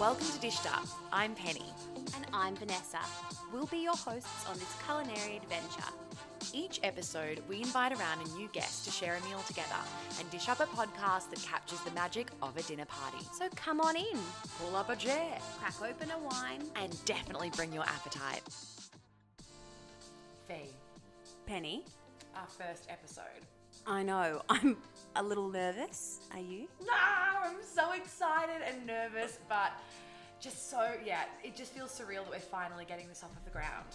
Welcome to Dished Up. I'm Penny. And I'm Vanessa. We'll be your hosts on this culinary adventure. Each episode, we invite around a new guest to share a meal together and dish up a podcast that captures the magic of a dinner party. So come on in, Pull up a chair crack open a wine. and definitely bring your appetite. Fee, Penny, our first episode. I know, I'm a little nervous. Are you? No, I'm so excited and nervous, but just so, yeah, it just feels surreal that we're finally getting this off of the ground.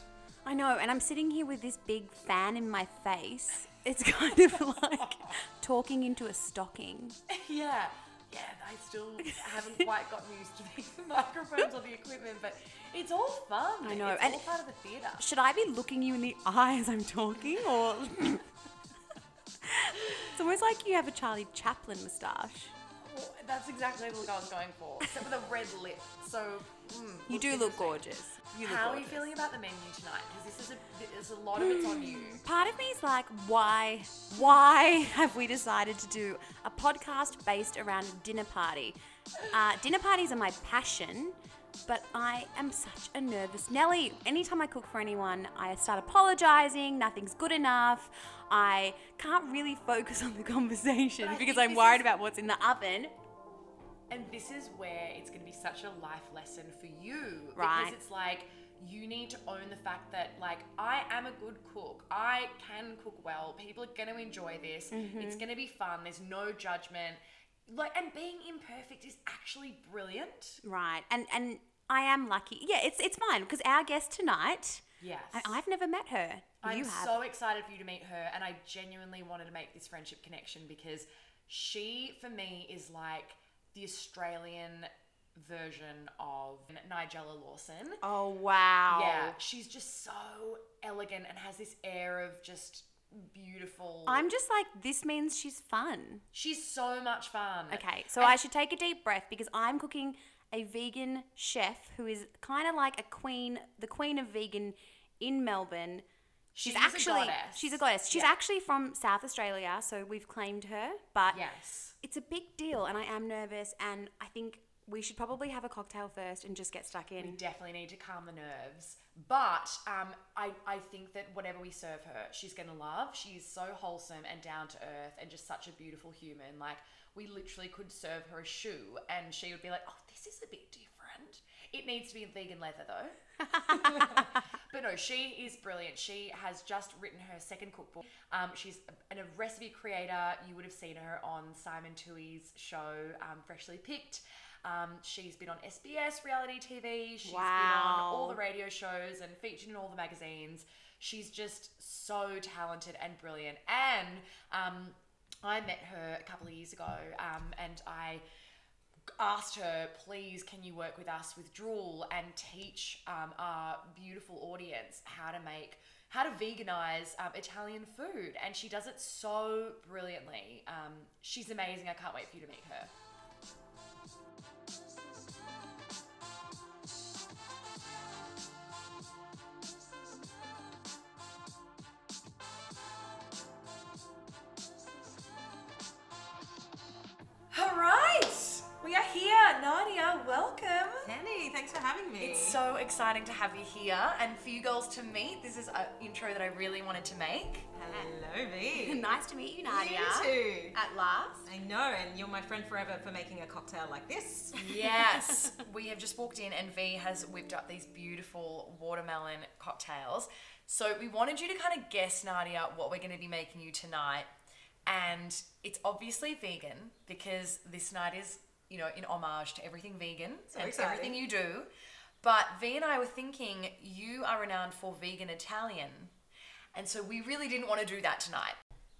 I know, and I'm sitting here with this big fan in my face. It's kind of like talking into a stocking. yeah, yeah, I still haven't quite gotten used to these microphones or the equipment, but it's all fun. I know, It's and- all part of the theatre. Should I be looking you in the eye as I'm talking, or? it's almost like you have a Charlie Chaplin moustache. Well, that's exactly the look I was going for, except with a red lip. So, mm, You do look gorgeous. You look How are you feeling about the menu tonight? Because this is a, there's a lot of it's on you. Part of me is like, why, why have we decided to do a podcast based around a dinner party? Uh, dinner parties are my passion, but I am such a nervous Nelly. Anytime I cook for anyone, I start apologizing. Nothing's good enough. I can't really focus on the conversation because I'm worried about what's in the oven. And this is where it's going to be such a life lesson for you. Right. Because it's like, you need to own the fact that, like, I am a good cook. I can cook well. People are going to enjoy this. Mm-hmm. It's going to be fun. There's no judgment. Like, and being imperfect is actually brilliant. Right, and and I am lucky. Yeah, it's it's fine because our guest tonight. Yes. I, I've never met her. I'm so excited for you to meet her, and I genuinely wanted to make this friendship connection because she, for me, is like the Australian version of Nigella Lawson. oh wow. Yeah, she's just so elegant and has this air of just beautiful. I'm just like this means she's fun. She's so much fun. Okay, so I should take a deep breath because I'm cooking a vegan chef who is kind of like a queen, the queen of vegan in Melbourne. She's She is a actually goddess. she's a goddess. She's Yeah. actually from South Australia, so we've claimed her, but Yes. it's a big deal and I am nervous and I think we should probably have a cocktail first and just get stuck in. We definitely need to calm the nerves. But um, I, I think that whatever we serve her, she's going to love. She's so wholesome and down to earth and just such a beautiful human. Like, we literally could serve her a shoe and she would be like, oh, this is a bit different. It needs to be in vegan leather though. but no, she is brilliant. She has just written her second cookbook. Um, she's a, a recipe creator. You would have seen her on Simon Toohey's show, um, Freshly Picked. Um, she's been on SBS reality TV. She's been on all the radio shows and featured in all the magazines. She's just so talented and brilliant. And um, I met her a couple of years ago um, and I asked her, please, can you work with us with Drool and teach um, our beautiful audience how to make, how to veganize um, Italian food? And she does it so brilliantly. Um, she's amazing. I can't wait for you to meet her. For having me. It's so exciting to have you here and for you girls to meet. This is an intro that I really wanted to make. Hello, V. nice to meet you, Nadia. You too. At last. I know, and you're my friend forever for making a cocktail like this. Yes, we have just walked in and V has whipped up these beautiful watermelon cocktails. So we wanted you to kind of guess, Nadia, what we're going to be making you tonight. And it's obviously vegan because this night is, you know, in homage to everything vegan So and exciting. everything you do. But V and I were thinking you are renowned for vegan Italian. And so we really didn't want to do that tonight.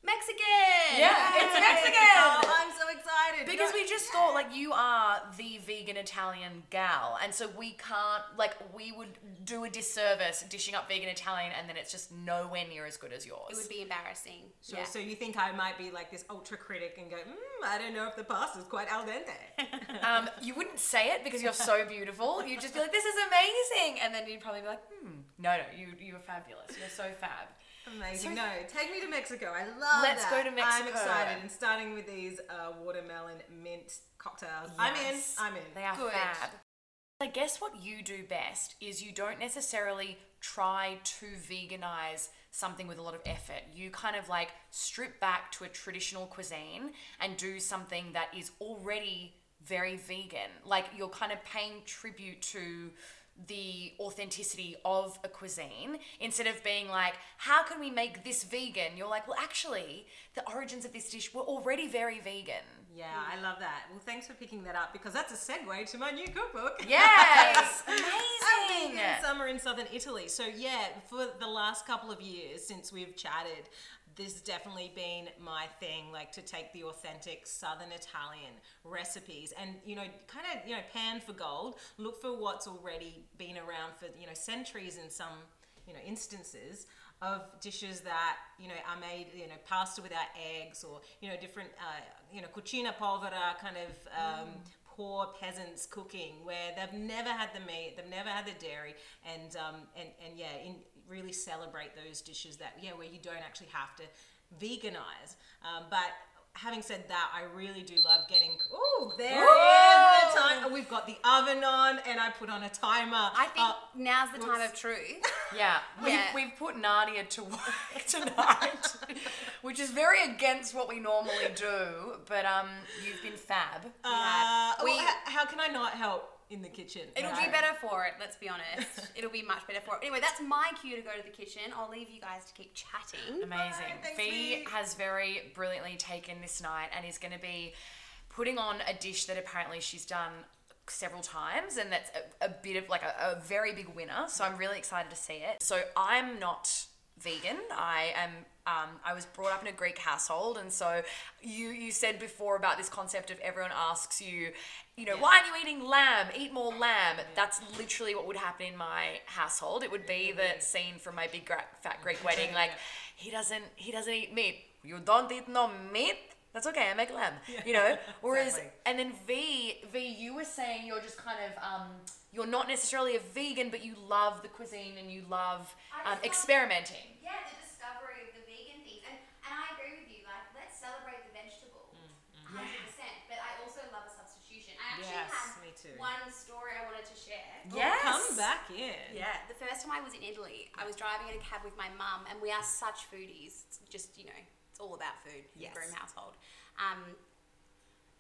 Mexican. Yeah, it's Mexican. Oh, I'm so excited. Because we just thought like you are the vegan Italian gal, and so we can't like we would do a disservice dishing up vegan Italian, and then it's just nowhere near as good as yours. It would be embarrassing. So, yeah. so you think I might be like this ultra critic and go, mm, I don't know if the pasta's quite al dente. um, you wouldn't say it because you're so beautiful. You'd just be like, "This is amazing," and then you'd probably be like, "Hmm, no, no, you you are fabulous. You're so fab." Amazing. no, take me to Mexico. I love it. Let's that. go to Mexico. I'm excited. And starting with these uh, watermelon mint cocktails. Yes. I'm in. I'm in. They are Good. fab. I guess what you do best is you don't necessarily try to veganize something with a lot of effort. You kind of like strip back to a traditional cuisine and do something that is already very vegan. Like you're kind of paying tribute to the authenticity of a cuisine instead of being like, how can we make this vegan? You're like, well, actually, the origins of this dish were already very vegan. Yeah, I love that. Well, thanks for picking that up because that's a segue to my new cookbook. Yes, amazing. vegan summer in southern Italy. So yeah, for the last couple of years since we've chatted, this has definitely been my thing, like to take the authentic southern Italian recipes and you know, kind of you know, pan for gold. Look for what's already been around for you know centuries in some you know instances of dishes that you know are made you know pasta without eggs or you know different uh, you know cucina povera kind of um, poor peasants cooking where they've never had the meat they've never had the dairy and um, and and yeah in, really celebrate those dishes that yeah where you don't actually have to veganize um, but having said that i really do love getting oh there is the time we've got the oven on and i put on a timer I think Uh, now's the time of truth. Yeah, we've, Yeah. we've put Nadia to work tonight, which is very against what we normally do. But um, you've been fab. Uh, We- well, h- how can I not help in the kitchen? It'll Right. be better for it, let's be honest. It'll be much better for it. Anyway, that's my cue to go to the kitchen. I'll leave you guys to keep chatting. Amazing. Alright, thanks, Fee Fee. has very brilliantly taken this night and is going to be putting on a dish that apparently she's done several times and that's a, a bit of like a, a very big winner so i'm really excited to see it so i'm not vegan. I am um, i was brought up in a greek household and so you you said before about this concept of everyone asks you you know why aren't you eating lamb? Eat more lamb. That's literally what would happen in my household. It would be the scene from my big fat greek wedding like he doesn't he doesn't eat meat. You don't eat no meat? That's okay i make lamb you know? Whereas Exactly. and then V, V, you were saying you're just kind of um, you're not necessarily a vegan, but you love the cuisine and you love um, just love- experimenting. Yeah, the discovery of the vegan things. And, and I agree with you, like, let's celebrate the vegetable. 100%. But I also love a substitution. I actually Yes, had me too. one story I wanted to share. Yes. Come back in. Yeah, the first time I was in Italy, I was driving in a cab with my mum, and we are such foodies. It's just, you know, it's all about food in Yes. the Broom household. Um,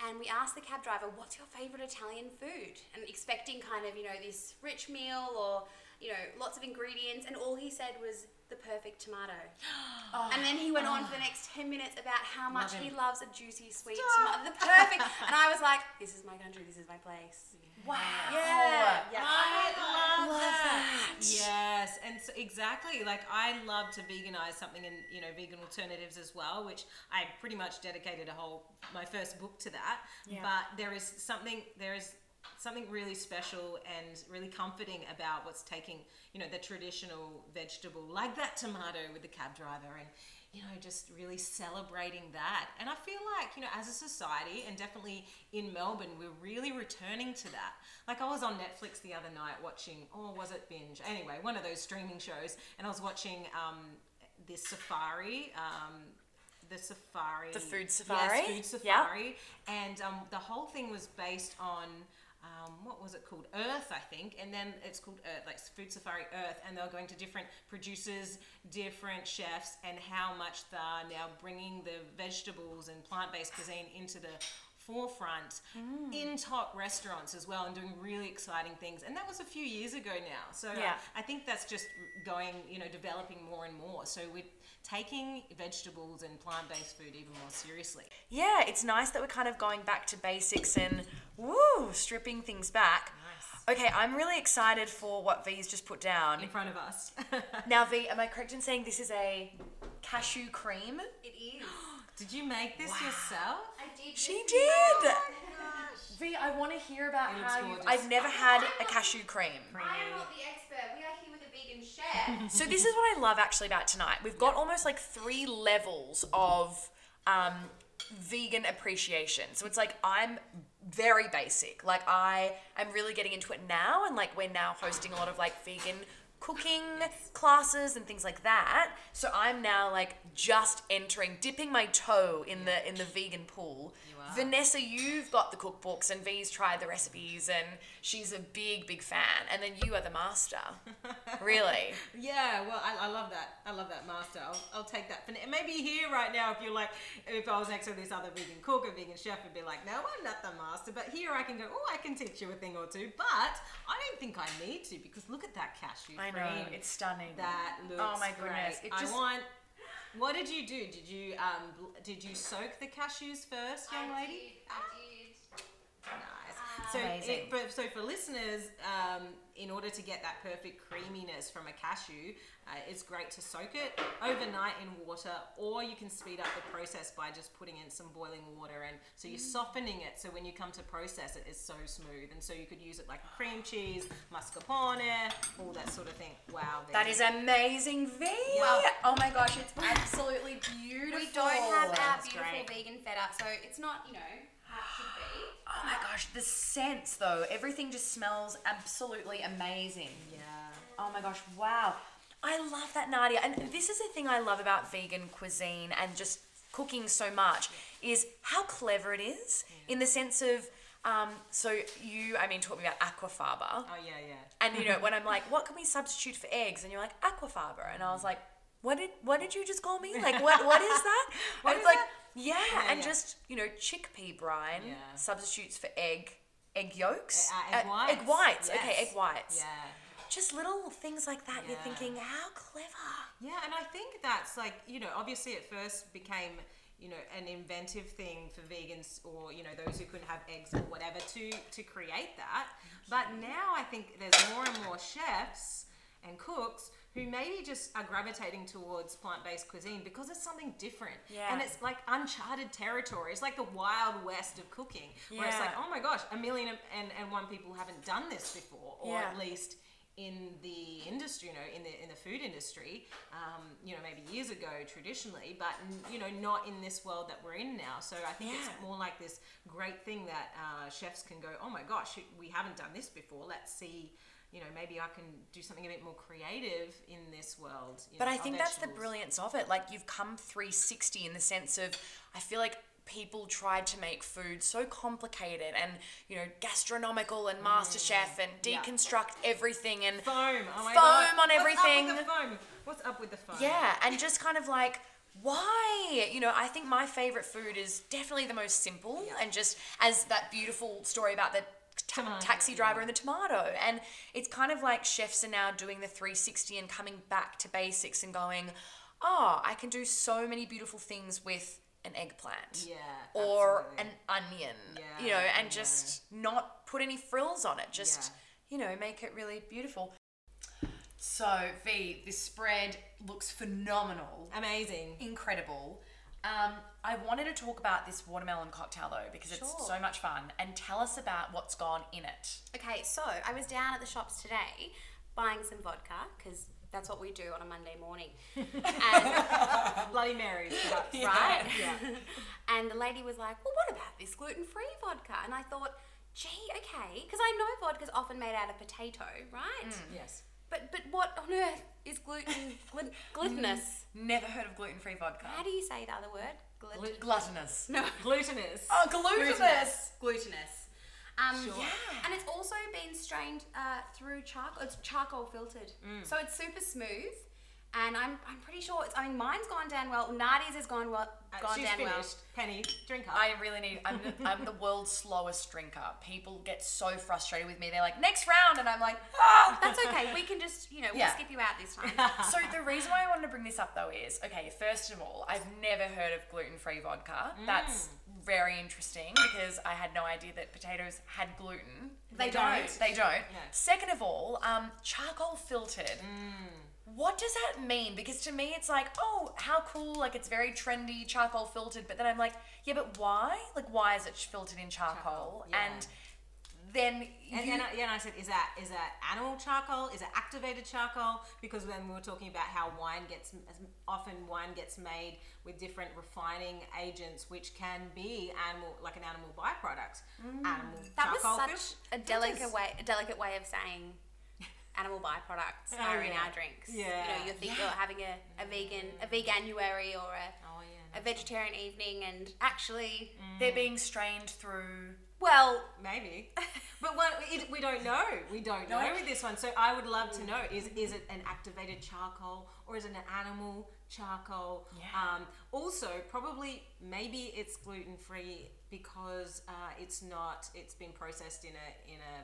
and we asked the cab driver, "What's your favorite Italian food?" And expecting kind of, you know, this rich meal or, you know, lots of ingredients, and all he said was the perfect tomato. Oh, and then he went on for the oh. next ten minutes about how much Love he loves a juicy sweet Stop. tomato, the perfect. and I was like, "This is my country. This is my place." Wow. Yeah, yeah. I love, Love that. that. Yes, and so exactly. Like I love to veganize something and you know vegan alternatives as well, which I pretty much dedicated a whole my first book to that. Yeah. But there is something there is something really special and really comforting about what's taking you know the traditional vegetable like that tomato with the cab driver and you know just really celebrating that. And i feel like you know as a society and definitely in melbourne we're really returning to that. Like i was on netflix the other night watching or was it binge? Anyway one of those streaming shows and i was watching um this safari um the safari. The food safari? yes, food safari. And um, the whole thing was based on um, what was it called? Earth i think. And then it's called earth like food safari earth. And they were going to different producers different chefs and how much they're now bringing the vegetables and plant-based cuisine into the forefront Mm. in top restaurants as well and doing really exciting things. And that was a few years ago now. So uh, Yeah. i think that's just going you know developing more and more. So we're taking vegetables and plant-based food even more seriously Yeah, it's nice that we're kind of going back to basics and woo, stripping things back. Nice. Okay, I'm really excited for what V's just put down. in front of us Now, V, am I correct in saying this is a cashew cream? It is. Did you make this yourself? I did. She this did. year. V, I want to hear about It how you. gorgeous. I've never had a cashew cream. I am not the expert. We are here with a vegan chef. So this is what I love actually about tonight. We've got almost like three levels of um, vegan appreciation. So it's like I'm very basic. Like I am really getting into it now, and like we're now hosting a lot of like vegan cooking classes and things like that. So I'm now like just entering, dipping my toe in the in the vegan pool. Are. Vanessa, you've got the cookbooks and V's tried the recipes and she's a big, big fan. And then you are the master. really? Yeah, well, I, I love that. I love that, master. I'll, I'll take that. Maybe here right now, if you're like, if I was next to this other vegan cook or vegan chef, would be like, no, I'm not the master. But here I can go, oh, I can teach you a thing or two. But I don't think I need to because look at that cashew I cream. know. It's stunning. that looks Oh my goodness. great. It just I want. What did you do? Did you um bl- did you soak the cashews first, young lady? I did. Nice. So, Amazing. it, for, so for listeners, um, in order to get that perfect creaminess from a cashew, uh, it's great to soak it overnight in water, or you can speed up the process by just putting in some boiling water, and so you're softening it. So when you come to process it, it's so smooth, and so you could use it like cream cheese, mascarpone, all that sort of thing. Wow, That Vivi. amazing, V. Well- oh my gosh, it's absolutely beautiful. We don't have our beautiful great. vegan feta, so it's not, you know, how it should be. Oh my gosh, the scents though, everything just smells absolutely amazing. yeah. Oh my gosh, wow. I love that, Nadia. And this is the thing I love about vegan cuisine and just cooking so much is how clever it is in the sense of, um, so you, I mean, taught me about aquafaba. Oh yeah, yeah. And you know, when I'm like, what can we substitute for eggs? And you're like, aquafaba. And I was like, what did what did you just call me? Like what what is that? What and is like, that? yeah, Yeah, and yeah. just, you know, chickpea brine Yeah. substitutes for egg egg yolks. Uh, egg Uh, whites. egg whites. Okay, egg whites. Yeah. Just little things like that. You're thinking, how clever. Yeah, and I think that's like, you know, obviously it first became, you know, an inventive thing for vegans or, you know, those who couldn't have eggs or whatever to to create that. But now I think there's more and more chefs and cooks who maybe just are gravitating towards plant-based cuisine because it's something different. Yeah. And it's like uncharted territory. It's like the wild west of cooking. Where it's like, oh my gosh, a million and, and one people haven't done this before. Or Yeah. at least in the industry, you know, in the in the food industry, um, you know, maybe years ago traditionally, but you know, not in this world that we're in now. So I think it's more like this great thing that uh, chefs can go, oh my gosh, we haven't done this before. Let's see. You know, maybe I can do something a bit more creative in this world. But know, I think that's the brilliance of it. Like you've come 360 in the sense of I feel like people tried to make food so complicated and you know gastronomical and master chef and Mm. yeah. deconstruct everything and foam. Oh Foam God. on What's everything. Up with the foam? What's up with the foam? yeah and just kind of like why you know i think my favorite food is definitely the most simple and just as that beautiful story about the ta- taxi driver and the tomato. And it's kind of like chefs are now doing the 360 and coming back to basics and going oh i can do so many beautiful things with an eggplant Yeah, or absolutely. an onion Yeah, you know and yeah. just not put any frills on it. Just you know make it really beautiful. So v this spread looks phenomenal. Amazing. incredible um, I wanted to talk about this watermelon cocktail though because it's so much fun and tell us about what's gone in it. Okay, so I was down at the shops today buying some vodka because that's what we do on a Monday morning. And, Bloody Marys, perhaps. right? Yeah. and the lady was like, well, what about this gluten free vodka? And I thought, gee, okay. Because I know vodka's often made out of potato, right? Yes. But but what on earth is gluten glut- glutinous? Never heard of gluten-free vodka. How do you say the other word? Glut- Glut- Gluttonous. no. Glutinous. Oh, glutinous. Glutinous. Um, Sure. Yeah. And it's also been strained uh, through charcoal. It's charcoal filtered, so it's super smooth. And I'm, I'm pretty sure it's. I mean, mine's gone down well. Nadi's has gone well. Uh, Gone she's down finished. well. Penny, drink up. I really need. I'm the, I'm the world's slowest drinker. People get so frustrated with me. They're like, next round, and I'm like, ah. That's okay. We can just, you know, we'll Yeah. skip you out this time. So the reason why I wanted to bring this up though is okay. First of all, I've never heard of gluten-free vodka. That's very interesting because I had no idea that potatoes had gluten. They don't. don't. They don't. No. Second of all, um, charcoal filtered. What does that mean? Because to me, it's like, oh, how cool! Like it's very trendy, charcoal filtered. But then I'm like, yeah, but why? Like, why is it filtered in charcoal? Charcoal, yeah. And then And, you, and, I, yeah, and I said, is that is that animal charcoal? Is it activated charcoal? Because when we were talking about how wine gets often wine gets made with different refining agents, which can be animal like an animal byproduct. Mm. Animal That was such fil- a delicate filters. way, a delicate way of saying animal byproducts Oh, are in our drinks. Yeah. You know, you think you're having a, a vegan a veganuary or a, Oh yeah. a vegetarian evening, and actually, They're being strained through. well, Maybe, but one, it, we don't know. We don't know with this one. So I would love to know: is is it an activated charcoal or is it an animal charcoal? Yeah. Um, also, probably maybe it's gluten free because uh, it's not. It's been processed in a in a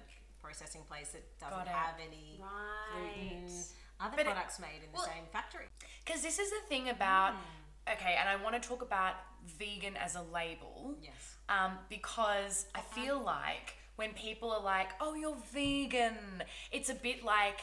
processing place that doesn't have any Right. gluten. Other But it- products made in the well- same factory. Because this is the thing about. Hmm. Okay, and I want to talk about vegan as a label. Yes. Um, because I feel like when people are like, oh, you're vegan, it's a bit like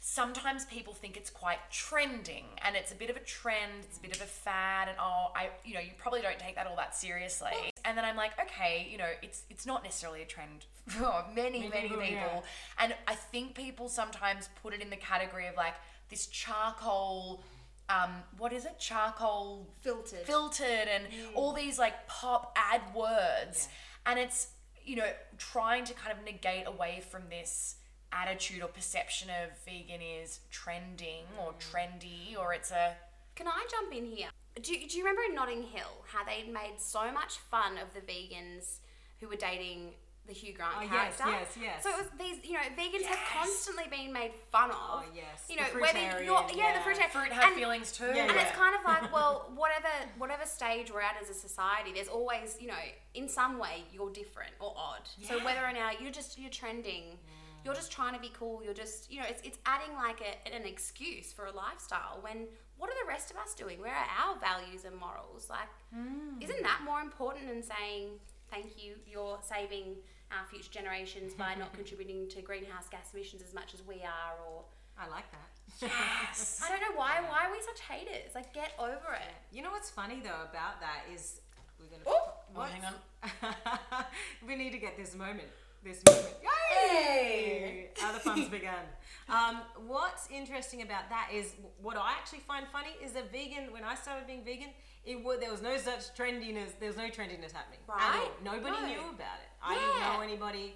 sometimes people think it's quite trending and it's a bit of a trend, it's a bit of a fad, and oh, I, you know, you probably don't take that all that seriously. And then I'm like, okay, you know, it's it's not necessarily a trend for many, many people, people. yeah. And I think people sometimes put it in the category of like this charcoal, um, what is it? Charcoal Filtered. filtered and all these like pop ad words and it's you know trying to kind of negate away from this attitude or perception of vegan is trending or mm. trendy or it's a Can I jump in here? Do you, do you remember in Notting Hill how they made so much fun of the vegans who were dating the Hugh Grant Oh, yes, character? yes, yes. So it was these, you know, vegans have constantly been made fun oh, of. Oh, yes. You The know, whether you're, yeah, the yeah. fruitarian. fruit have And- feelings too Yeah, And yeah. it's kind of like, well, whatever whatever stage we're at as a society, there's always, you know, in some way you're different or odd. So whether or not you're just you're trending, mm. You're just trying to be cool. You're just, you know, it's it's adding like a, an excuse for a lifestyle. When what are the rest of us doing? Where are our values and morals? Like, hmm. isn't that more important than saying thank you? You're saving our future generations by not contributing to greenhouse gas emissions as much as we are, or I like that. yes I don't know why. Why are we such haters? Like, get over it. You know what's funny though about that is we're gonna. Oh, What? hang on. we need to get this moment. This moment. Yay! How the fun's begun. Um, what's interesting about that is what I actually find funny is that vegan. When I started being vegan, it was, there was no such trendiness. There was no trendiness happening. Right. Nobody No. knew about it. I didn't know anybody.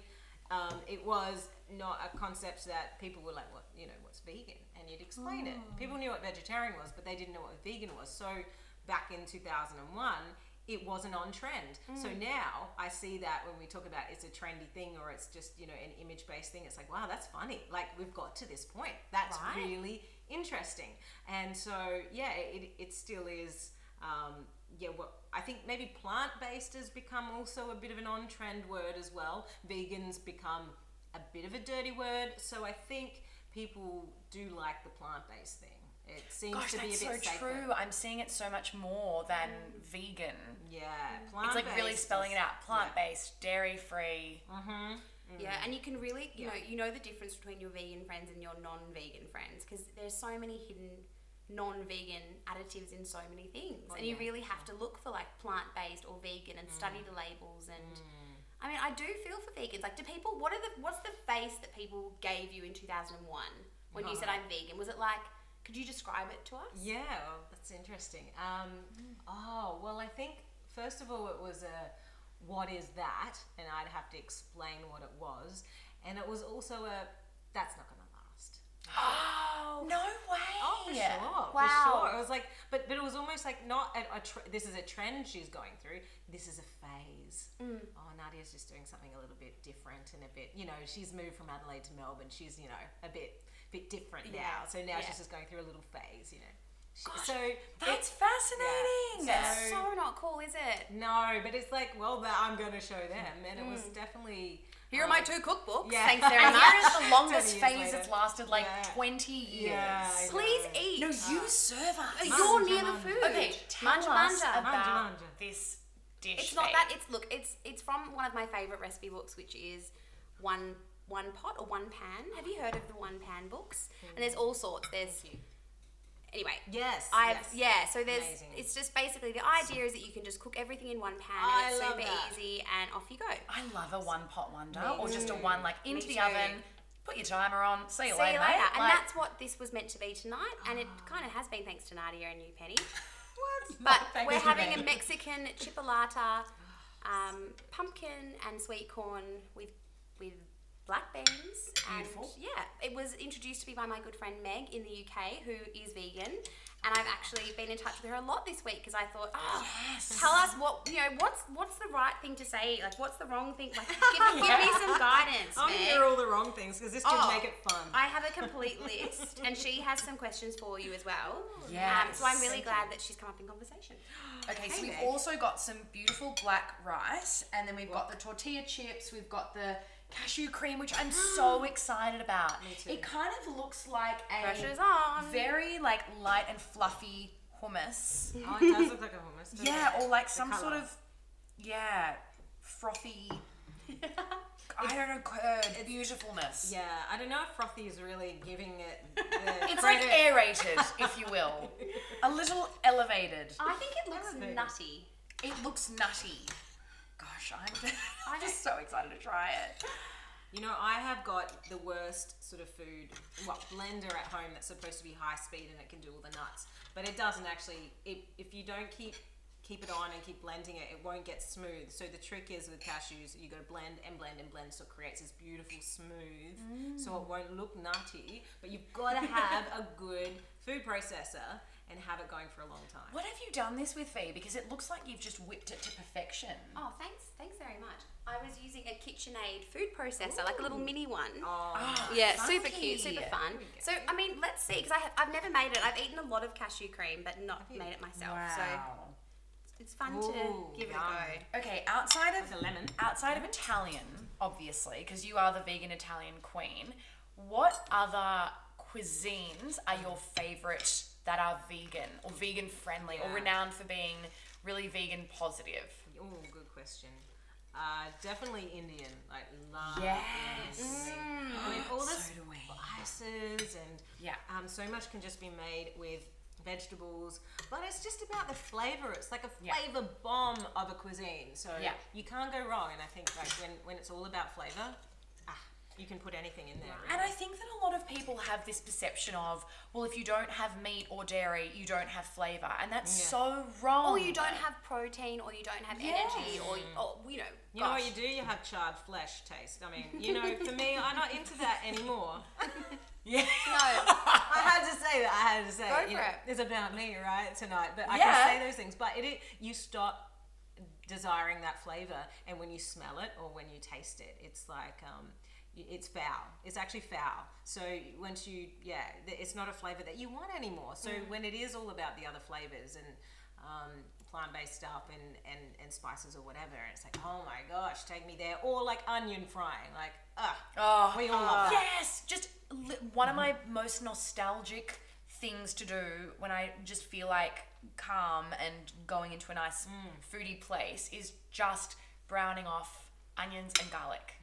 Um, it was not a concept that people were like, "What you know? What's vegan?" And you'd explain it. People knew what vegetarian was, but they didn't know what vegan was. So back in 2001, it wasn't on trend. So now I see that when we talk about it's a trendy thing or it's just you know an image-based thing, it's like, wow, that's funny. Like we've got to this point. That's Right. really interesting. And so yeah, it, it still is. Um, yeah, what I think maybe plant-based has become also a bit of an on-trend word as well. Vegans become a bit of a dirty word. So I think people do like the plant-based thing. It seems gosh to be a that's bit so safer. true i'm seeing it so much more than mm. vegan Yeah, it's plant-based. like really spelling it out plant-based dairy-free mm-hmm. Yeah, and you can really, you know, you know the difference between your vegan friends and your non-vegan friends because there's so many hidden non-vegan additives in so many things, oh, and you really have to look for like plant-based or vegan and study mm. the labels. And mm. I mean, I do feel for vegans. Like, do people? What are the? What's the face that people gave you in 2001 when you said I'm vegan? Was it like? Could you describe it to us? Yeah, well, that's interesting. Um, oh, well, I think first of all, it was a what is that? And I'd have to explain what it was. And it was also a that's not going to last. oh no way Oh, for sure. Wow. For sure. It was like, but but it was almost like not a, a tr- this is a trend she's going through. This is a phase. Oh, Nadia's just doing something a little bit different and a bit, you know, she's moved from Adelaide to Melbourne. She's, you know, a bit bit different Yeah. now. So now Yeah. she's just going through a little phase, you know. Gosh, so that's it- fascinating Yeah. That's so not cool, is it? no, but it's like, well, that I'm going to show them, and it was mm. definitely. Here are my um, two cookbooks. Yeah. Thanks very And much. here is the longest phase later. it's lasted like Yeah. 20 years. Yeah, Please eat. No, you ah. serve us. You're Manja, near the food. Okay, tell Manja, us manja. about Manja, manja. this dish. It's not Faye. that. It's look. It's it's from one of my favorite recipe books, which is one one pot or one pan. Have you heard of the one pan books? And there's all sorts. There's anyway. Yes. I've yes. yeah. So there's Amazing. it's just basically the idea is that you can just cook everything in one pan I and it's super that. easy and off you go. I love a one pot wonder Me or just a one like into the oven, put your timer on, see you See later, you later. And Like, that's what this was meant to be tonight, and it kind of has been thanks to Nadia and you, Penny. What? But Thanks we're having a. Mexican chipotle, um, pumpkin and sweet corn with with black beans. Beautiful. And yeah, it was introduced to me by my good friend Meg in the UK, who is vegan. And I've actually been in touch with her a lot this week because I thought, oh, Yes. tell us what you know. What's what's the right thing to say? Like, what's the wrong thing? Like, give, me- give me some guidance, I'm hear all the wrong things because this can Oh, make it fun. I have a complete list, and she has some questions for you as well. Um, Yes. so I'm really Thank glad that she's come up in conversation. Okay, so Hey, we've Meg. also got some beautiful black rice, and then we've got the tortilla chips, we've got the cashew cream, which I'm so excited about. Me too. It kind of looks like a Pressure's on. very like light and fluffy hummus. oh, it does look like a hummus. doesn't Yeah, it? or like The some sort colour. of yeah, frothy. I don't know, curd, uh, beautifulness. Yeah, I don't know if frothy is really giving it the It's credit. like aerated, if you will. A little elevated. I think it looks Elevated. nutty. It looks nutty. Gosh, I'm just, I'm just so excited to try it. You know, I have got the worst sort of food, well, blender at home that's supposed to be high speed and it can do all the nuts, but it doesn't actually. If, if you don't keep keep it on and keep blending it, it won't get smooth. So the trick is with cashews, you got to blend and blend and blend, so it creates this beautiful smooth. So it mm. won't look nutty, but you've got to have a good food processor and have it going for a long time. What have you done this with, Fee? Because it looks like you've just whipped it to perfection. Oh, thanks, thanks very much. I was using a KitchenAid food processor, like a little mini one. Oh, ah, Yeah, super cute, super fun. So, I mean, let's see, because I have, I've never made it. I've eaten a lot of cashew cream, but not made it myself. So it's fun Ooh, to give it a go. Okay, outside of With a lemon. outside of Italian, obviously, because you are the vegan Italian queen. What other cuisines are your favorite that are vegan or vegan friendly or renowned for being really vegan positive? Oh, good question. Uh, definitely Indian. Like love Yes. Indian cuisine. I mean, all the So spices and Yeah. um, so much can just be made with vegetables. But it's just about the flavor. It's like a Yeah. flavor bomb of a cuisine. So Yeah. you can't go wrong. And I think like when when it's all about flavor, you can put anything in there. And I think that a lot of people have this perception of, well, if you don't have meat or dairy, you don't have flavor, and that's Yeah. so wrong. Or you don't have protein, or you don't have energy, or, or you know, You know what you do? You have charred flesh taste. I mean, you know, for me, I'm not into that anymore. Yeah. No, I had to say that. I had to say Go it. You know, it. It's about me, right? Tonight, but I Yeah. can say those things. But it, it, you stop desiring that flavor, and when you smell it or when you taste it, it's like um, y- it's foul. It's actually foul. So once you, yeah, it's not a flavor that you want anymore. So Mm. when it is all about the other flavors and um, plant-based stuff and, and and spices or whatever, it's like, oh my gosh, take me there. Or like onion frying, like, ah, Oh, We all love that. Yes, just li- one of my most nostalgic things to do when I just feel like calm and going into a nice foodie place is just browning off onions and garlic.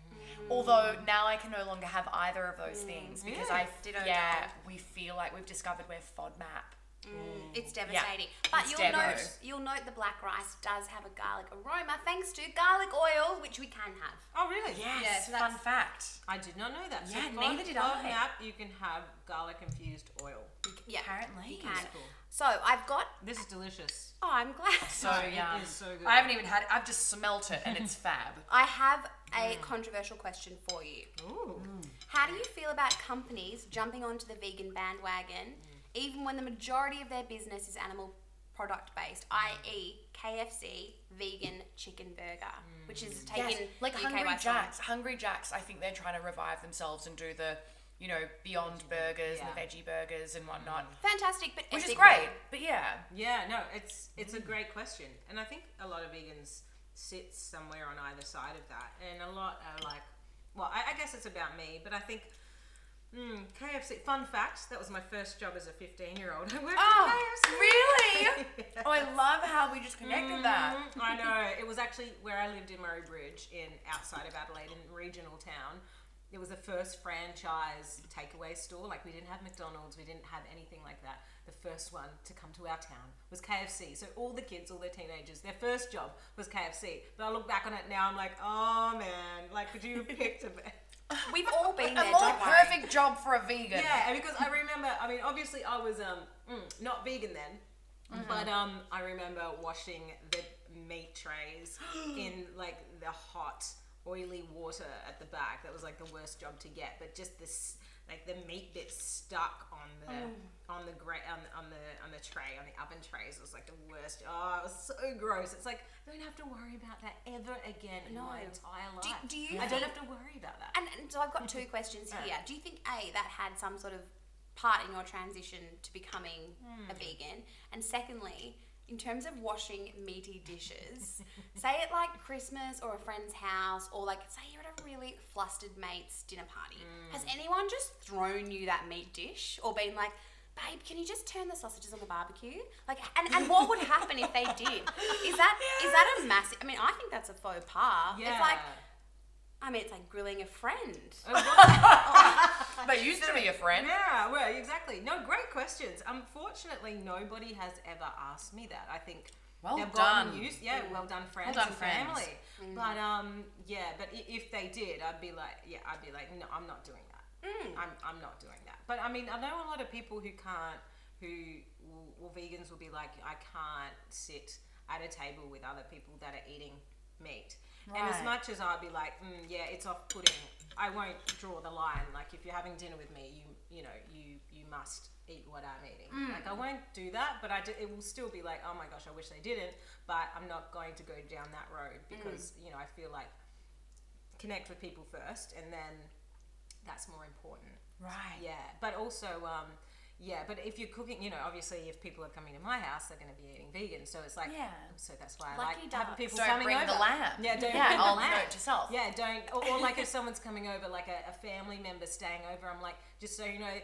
Although now I can no longer have either of those mm, things because Yeah. I Ditto yeah dog. we feel like we've discovered we're FODMAP. Mm, it's devastating. But It's you'll devo. note, you'll note the black rice does have a garlic aroma thanks to garlic oil, which we can have. oh really? Yes, Yeah, so fun that's- fact. I did not know that. Yeah, so neither did I. FODMAP, you can have garlic infused oil. Yeah, Apparently, you can. cool. So I've got. This is delicious. Oh, I'm glad. So It yum. is so good. I haven't even had it. I've just smelt it and it's fab. I have a mm. controversial question for you. Ooh. Mm. How do you feel about companies jumping onto the vegan bandwagon, mm. even when the majority of their business is animal product based, i.e., KFC vegan chicken burger, which is taken Yes, like the UK Hungry by storm. Jacks. Hungry Jacks, I think they're trying to revive themselves and do the, you know, Beyond Burgers and the veggie burgers and whatnot, Fantastic, but which is great. But yeah, Yeah, no, it's it's a great question, and I think a lot of vegans sit somewhere on either side of that, and a lot are like, well, I, I guess it's about me, but I think. Mm, KFC. Fun fact: that was my first job as a fifteen-year-old. I worked Oh, at KFC. really? oh, I love how we just connected that. Mhm, I know. It was actually where I lived in Murray Bridge, in outside of Adelaide, in regional town. It was the first franchise takeaway store. Like we didn't have McDonald's, we didn't have anything like that. The first one to come to our town was KFC. So all the kids, all the teenagers, their first job was KFC. But I look back on it now, I'm like, oh man, like could you have picked a bit? We've all been A there. more Don't worry. perfect job for a vegan. Yeah, and because I remember, I mean, obviously I was um mm, not vegan then, but um I remember washing the meat trays in like the hot oily water at the back. That was like the worst job to get. But just this, like the meat bit stuck on the oh. on the gra- on, on the on the tray on the oven trays was like the worst. Oh, it was so gross. It's like I don't have to worry about that ever again in my entire life. do you I don't have to worry about that. And, and so I've got two questions here. Do you think A, that had some sort of part in your transition to becoming hmm. a vegan? And secondly, in terms of washing meaty dishes, say at like Christmas or a friend's house, or like say you're at a really flustered mate's dinner party, mm. has anyone just thrown you that meat dish or been like, Babe, can you just turn the sausages on the barbecue? Like, and, and what would happen if they did? Is that is that a massive? I mean, I think that's a faux pas. yeah. It's like, I mean, it's like grilling a friend. They used to be a friend. Yeah, well, exactly. No, great questions. Unfortunately, nobody has ever asked me that. I think Well they've done. used. Yeah, well done, friends done, and friends. family. But um, yeah, but if they did, I'd be like, yeah, I'd be like, no, I'm not doing that. I'm, I'm not doing that. But I mean, I know a lot of people who can't, who well, vegans will be like, I can't sit at a table with other people that are eating meat. And as much as I'd be like, mm, yeah, it's off-putting, I won't draw the line. Like if you're having dinner with me, you you know you you must eat what I'm eating. Like I won't do that, but I do, it will still be like, oh my gosh, I wish they didn't. But I'm not going to go down that road because you know I feel like connect with people first, and then that's more important. Right. Yeah, but also, um, yeah, but if you're cooking, you know, obviously, if people are coming to my house, they're going to be eating vegan. So it's like, Yeah. Um, so that's why I like having people Don't coming bring over. the lamb. Yeah, don't Yeah, bring the I'll lamb. note to self. Yeah, don't. Or, or like if someone's coming over, like a, a family member staying over, I'm like, just so you know.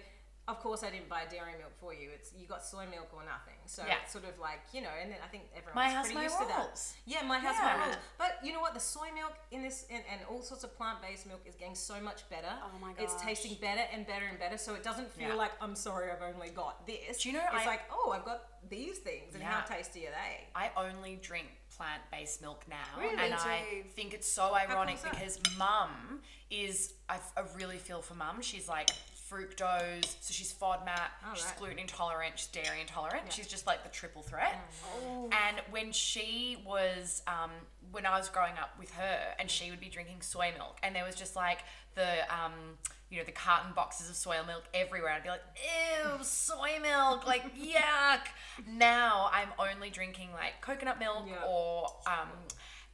Of course, I didn't buy dairy milk for you. It's you got soy milk or nothing. So Yeah. it's sort of like you know, and then I think everyone's house, pretty used to that. Yeah, my house, Yeah. my rules. But you know what? The soy milk in this and, and all sorts of plant based milk is getting so much better. Oh my god, It's tasting better and better and better. So it doesn't feel Yeah. like I'm sorry, I've only got this. Do you know It's I- like oh, I've got these things, and how tasty are they? I only drink plant-based milk now, Really? and I think it's so ironic because mum is. I, I really feel for mum. She's like fructose, so she's FODMAP, Oh, she's right. gluten intolerant, she's dairy intolerant. She's just like the triple threat. Mm. And when she was, um, when I was growing up with her, and she would be drinking soy milk, and there was just like the, um, you know, the carton boxes of soy milk everywhere. I'd be like, ew, soy milk, like yuck. Now I'm only drinking like coconut milk Yeah. or um,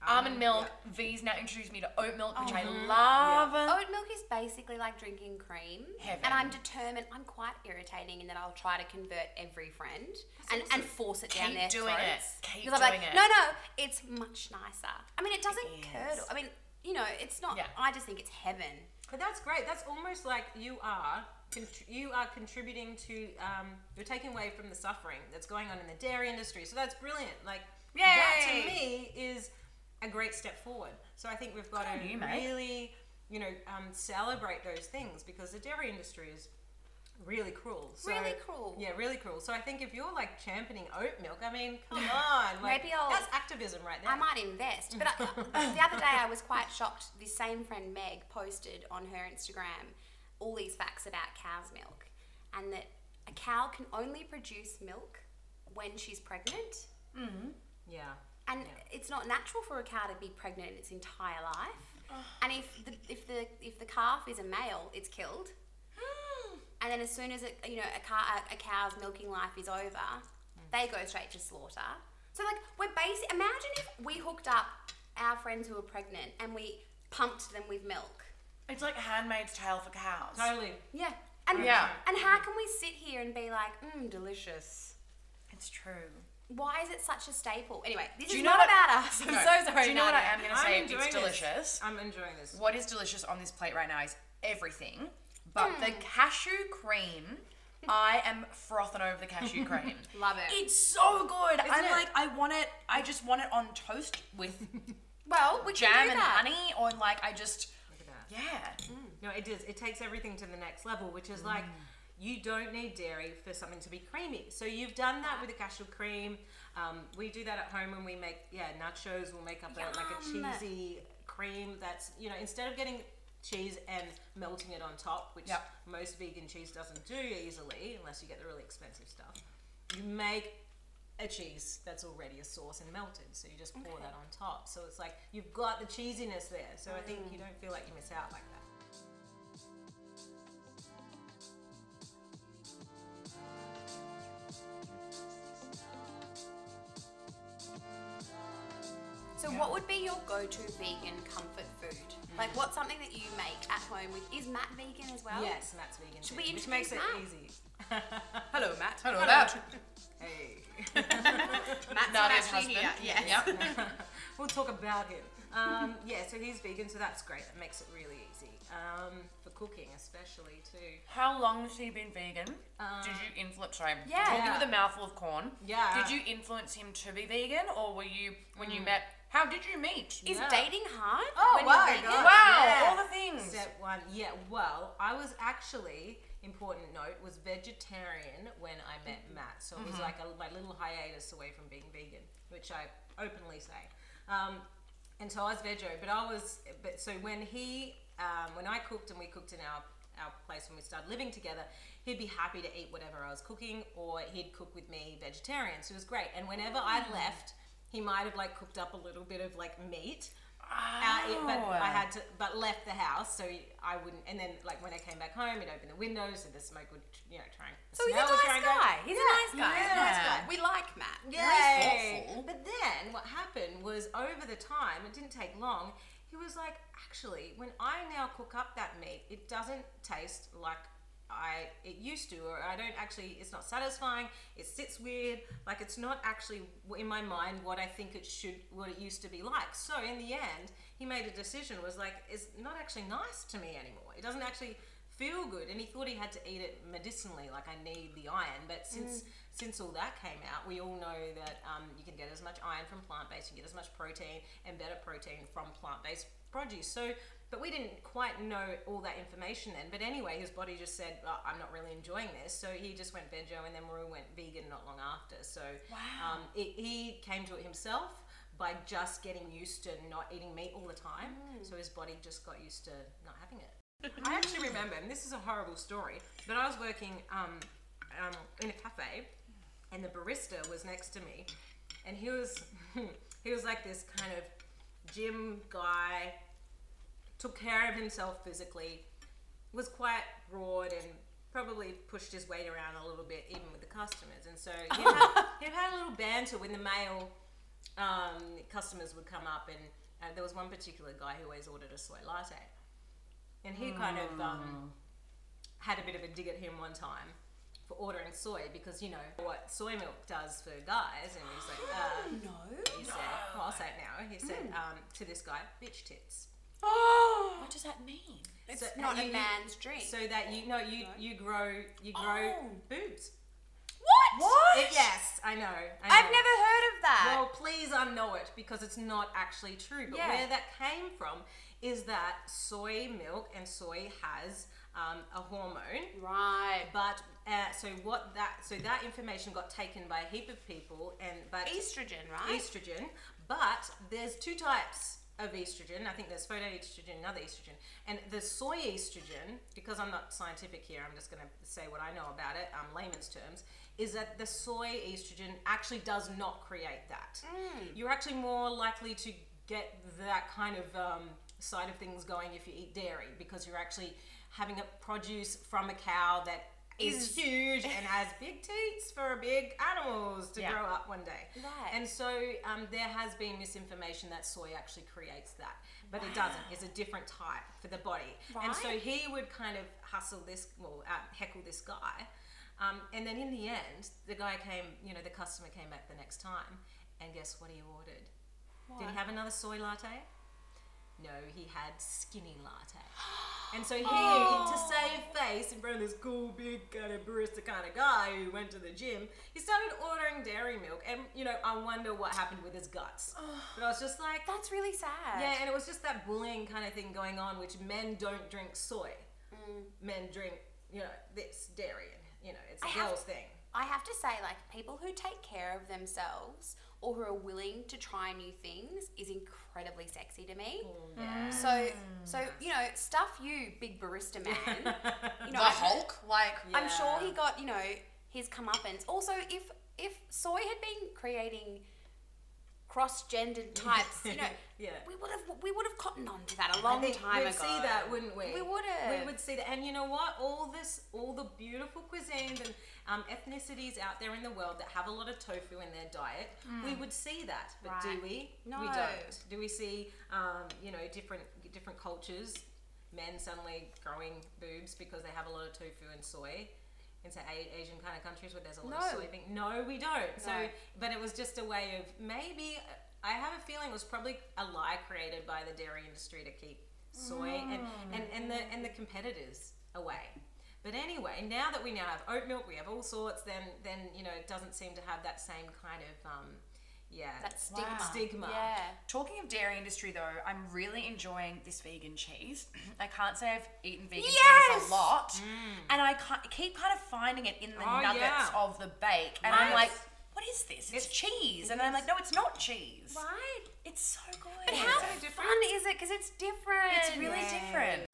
almond milk. V's now introduced me to oat milk, which I Mm-hmm. love. Oat milk is basically like drinking cream. Heaven. And I'm determined, I'm quite irritating in that I'll try to convert every friend and, and force it down Keep their doing it. throats. Keep Because I'm like, doing it. no, no, it's much nicer. I mean, it doesn't is. curdle. I mean, you know, it's not, Yeah. I just think it's heaven. But that's great. That's almost like you are contr- you are contributing to um, you're taking away from the suffering that's going on in the dairy industry. So that's brilliant. Like that Yay! to me is a great step forward. So I think we've got Good to you, really, you know, um, celebrate those things because the dairy industry is really cruel. So, Really cruel. Yeah, really cruel. So I think if you're like championing oat milk, I mean, come on, like, Maybe I'll- that's activism right there. I might invest. But I, the other day I was quite shocked. This same friend Meg posted on her Instagram all these facts about cow's milk and that a cow can only produce milk when she's pregnant. Mm-hmm. Yeah. And it's not natural for a cow to be pregnant in its entire life. And if the if the if the calf is a male, it's killed. And then as soon as it, you know a, car, a, a cow's milking life is over, mm. they go straight to slaughter. So like we're basic. Imagine if we hooked up our friends who were pregnant and we pumped them with milk. It's like Handmaid's Tale for cows. Totally. Yeah. And Yeah. And how can we sit here and be like, mmm, delicious? It's true. Why is it such a staple? Anyway, this Do is you know not what- about us. I'm No. so sorry. Do you know what I Nadia. am going to say? enjoying It's this. delicious. I'm enjoying this. What is delicious on this plate right now is everything, but the mm. cashew cream. I am frothing over the cashew cream. Love it. It's so good. I'm it? like, I want it. I just want it on toast with Well, we jam can do and that. honey, or like I just, Look at that. yeah. No, it does. It takes everything to the next level, which is like mm. You don't need dairy for something to be creamy. So you've done that with a cashew cream. Um, we do that at home when we make yeah nachos. We'll make up a, like a cheesy cream that's you know instead of getting cheese and melting it on top, which Yep. most vegan cheese doesn't do easily unless you get the really expensive stuff. You make a cheese that's already a sauce and melted. So you just pour that on top. So it's like you've got the cheesiness there. So I think you don't feel like you miss out like that. So, what would be your go-to vegan comfort food? Like, what's something that you make at home with? Is Matt vegan as well? Yes, Matt's vegan Should too, we which makes it easy. Hello, Matt. Hello, Matt. Hey. Matt's not Nadia's actually husband. here. Yeah. Yes. we'll talk about him. Um, yeah, so he's vegan, so that's great. That makes it really easy um, for cooking, especially too. How long has he been vegan? Did you um, influence? Sorry, Yeah. talking Yeah. with a mouthful of corn. Yeah. Did you influence him to be vegan, or were you when you mm. met? How did you meet? Is Yeah. dating hard? Oh when my you're? God. Wow, Yeah. all the things. Step one, yeah. Well, I was actually important note was vegetarian when I met mm. Matt, so it was mm-hmm. like a, my little hiatus away from being vegan, which I openly say. Um, and so I was veggie, but I was, but so when he, um, when I cooked and we cooked in our our place when we started living together, he'd be happy to eat whatever I was cooking, or he'd cook with me vegetarian. So it was great. And whenever I left, he might have like cooked up a little bit of like meat. Uh, it- but I had to, but left the house, so I wouldn't. And then, like when I came back home, he'd open the windows, so the smoke would, you know, try and. So he's a smell would try nice guy. He's a nice guy. He's a nice guy. We like Matt. Yay! thoughtful. But then what happened was over the time, it didn't take long, he was like, actually, when I now cook up that meat, it doesn't taste like I it used to, or I don't actually. It's not satisfying. It sits weird. Like it's not actually in my mind what I think it should, what it used to be like. So in the end, he made a decision. Was like, it's not actually nice to me anymore. It doesn't actually feel good. And he thought he had to eat it medicinally like i need the iron. But since since all that came out we all know that um, you can get as much iron from plant-based you get as much protein and better protein from plant-based produce. So but we didn't quite know all that information then. But anyway his body just said oh, i'm not really enjoying this. So he just went veggie and then Maru went vegan not long after. So um, it, he came to it himself by just getting used to not eating meat all the time. So his body just got used to not having it I actually remember, and this is a horrible story, but I was working um, um, in a cafe, and the barista was next to me, and he was he was like this kind of gym guy, took care of himself physically, was quite broad and probably pushed his weight around a little bit even with the customers, and so he had, he had a little banter when the male um, customers would come up, and uh, there was one particular guy who always ordered a soy latte and he kind of um, had a bit of a dig at him one time for ordering soy because you know what soy milk does for guys, and he's like, uh, No. he said, well, I'll say it now. He said um, to this guy, "Bitch tits." Oh, what does that mean? It's So, not a you- man's drink. So that you know you you grow you grow Oh. boobs. what? It- yes, I know. I I've never heard of that. Well, please unknow it because it's not actually true. But Yeah. where that came from is that soy milk and soy has um, a hormone right. But uh, so what that so that information got taken by a heap of people and but Estrogen, right? estrogen. But there's two types of estrogen. I think there's phytoestrogen and other estrogen. And the soy estrogen, because I'm not scientific here, I'm just going to say what I know about it, um, layman's terms, is that the soy estrogen actually does not create that. You're actually more likely to get that kind of um, side of things going if you eat dairy because you're actually having a produce from a cow that is, huge and has big teats for big animals to Yeah. grow up one day. Right. And so um, there has been misinformation that soy actually creates that, but it doesn't. It's a different type for the body. And so he would kind of hustle this, well, uh, heckle this guy. Um, and then in the end, the guy came, you know, the customer came back the next time, and guess what he ordered? Did he have another soy latte? No, he had skinny latte. And so he, to oh. save face in front of this cool, big kind of barista kind of guy who went to the gym, he started ordering dairy milk. And, you know, I wonder what happened with his guts. But I was just like, That's really sad. yeah, and it was just that bullying kind of thing going on, which men don't drink soy. Mm. Men drink, you know, this dairy, and you know, it's a I have- girl's thing. I have to say, like, people who take care of themselves or who are willing to try new things is incredibly sexy to me. Oh, yeah. So, so you know, stuff you, big barista man. You know, the I- Hulk, like I'm sure he got, you know, his comeuppance. Also, if if soy had been creating cross-gendered types, you know, Yeah. we would have we would have cottoned on to that a long think time we'd ago. see that, wouldn't we? We would've. We would see that, and you know what? All this, all the beautiful cuisines and um, ethnicities out there in the world that have a lot of tofu in their diet, we would see that. But do we? No. We don't. Do we see, um, you know, different different cultures, men suddenly growing boobs because they have a lot of tofu and soy? In say A- Asian kind of countries where there's a lot of No. soybean. No, we don't. So, but it was just a way of maybe. I have a feeling it was probably a lie created by the dairy industry to keep soy and, and, and the and the competitors away. But anyway, now that we now have oat milk, we have all sorts. Then then you know it doesn't seem to have that same kind of um, yeah that stigma. Wow. stigma. Yeah. Talking of dairy industry, though, I'm really enjoying this vegan cheese. I can't say I've eaten vegan cheese a lot, and I ca- keep kind of finding it in the Oh, nuggets yeah. of the bake, and I'm like, "What is this? It's, It's- cheese," it and I'm like, "No, it's not cheese. Right. It's so good. But how so different. fun is it? Because it's different. It's really different.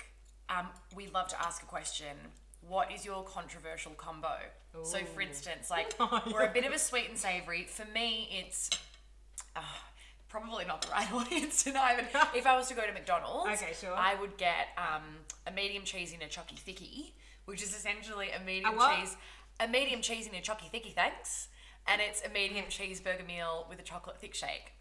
Um, we love to ask a question. What is your controversial combo? So, for instance, like Oh, we're a bit of a sweet and savory. For me, it's uh, probably not the right audience tonight. But if I was to go to McDonald's, Okay, sure. I would get um, a medium cheese in a chucky thickie, which is essentially a medium what? cheese, a medium cheese in a chucky thickie. Thanks, and it's a medium cheeseburger meal with a chocolate thick shake.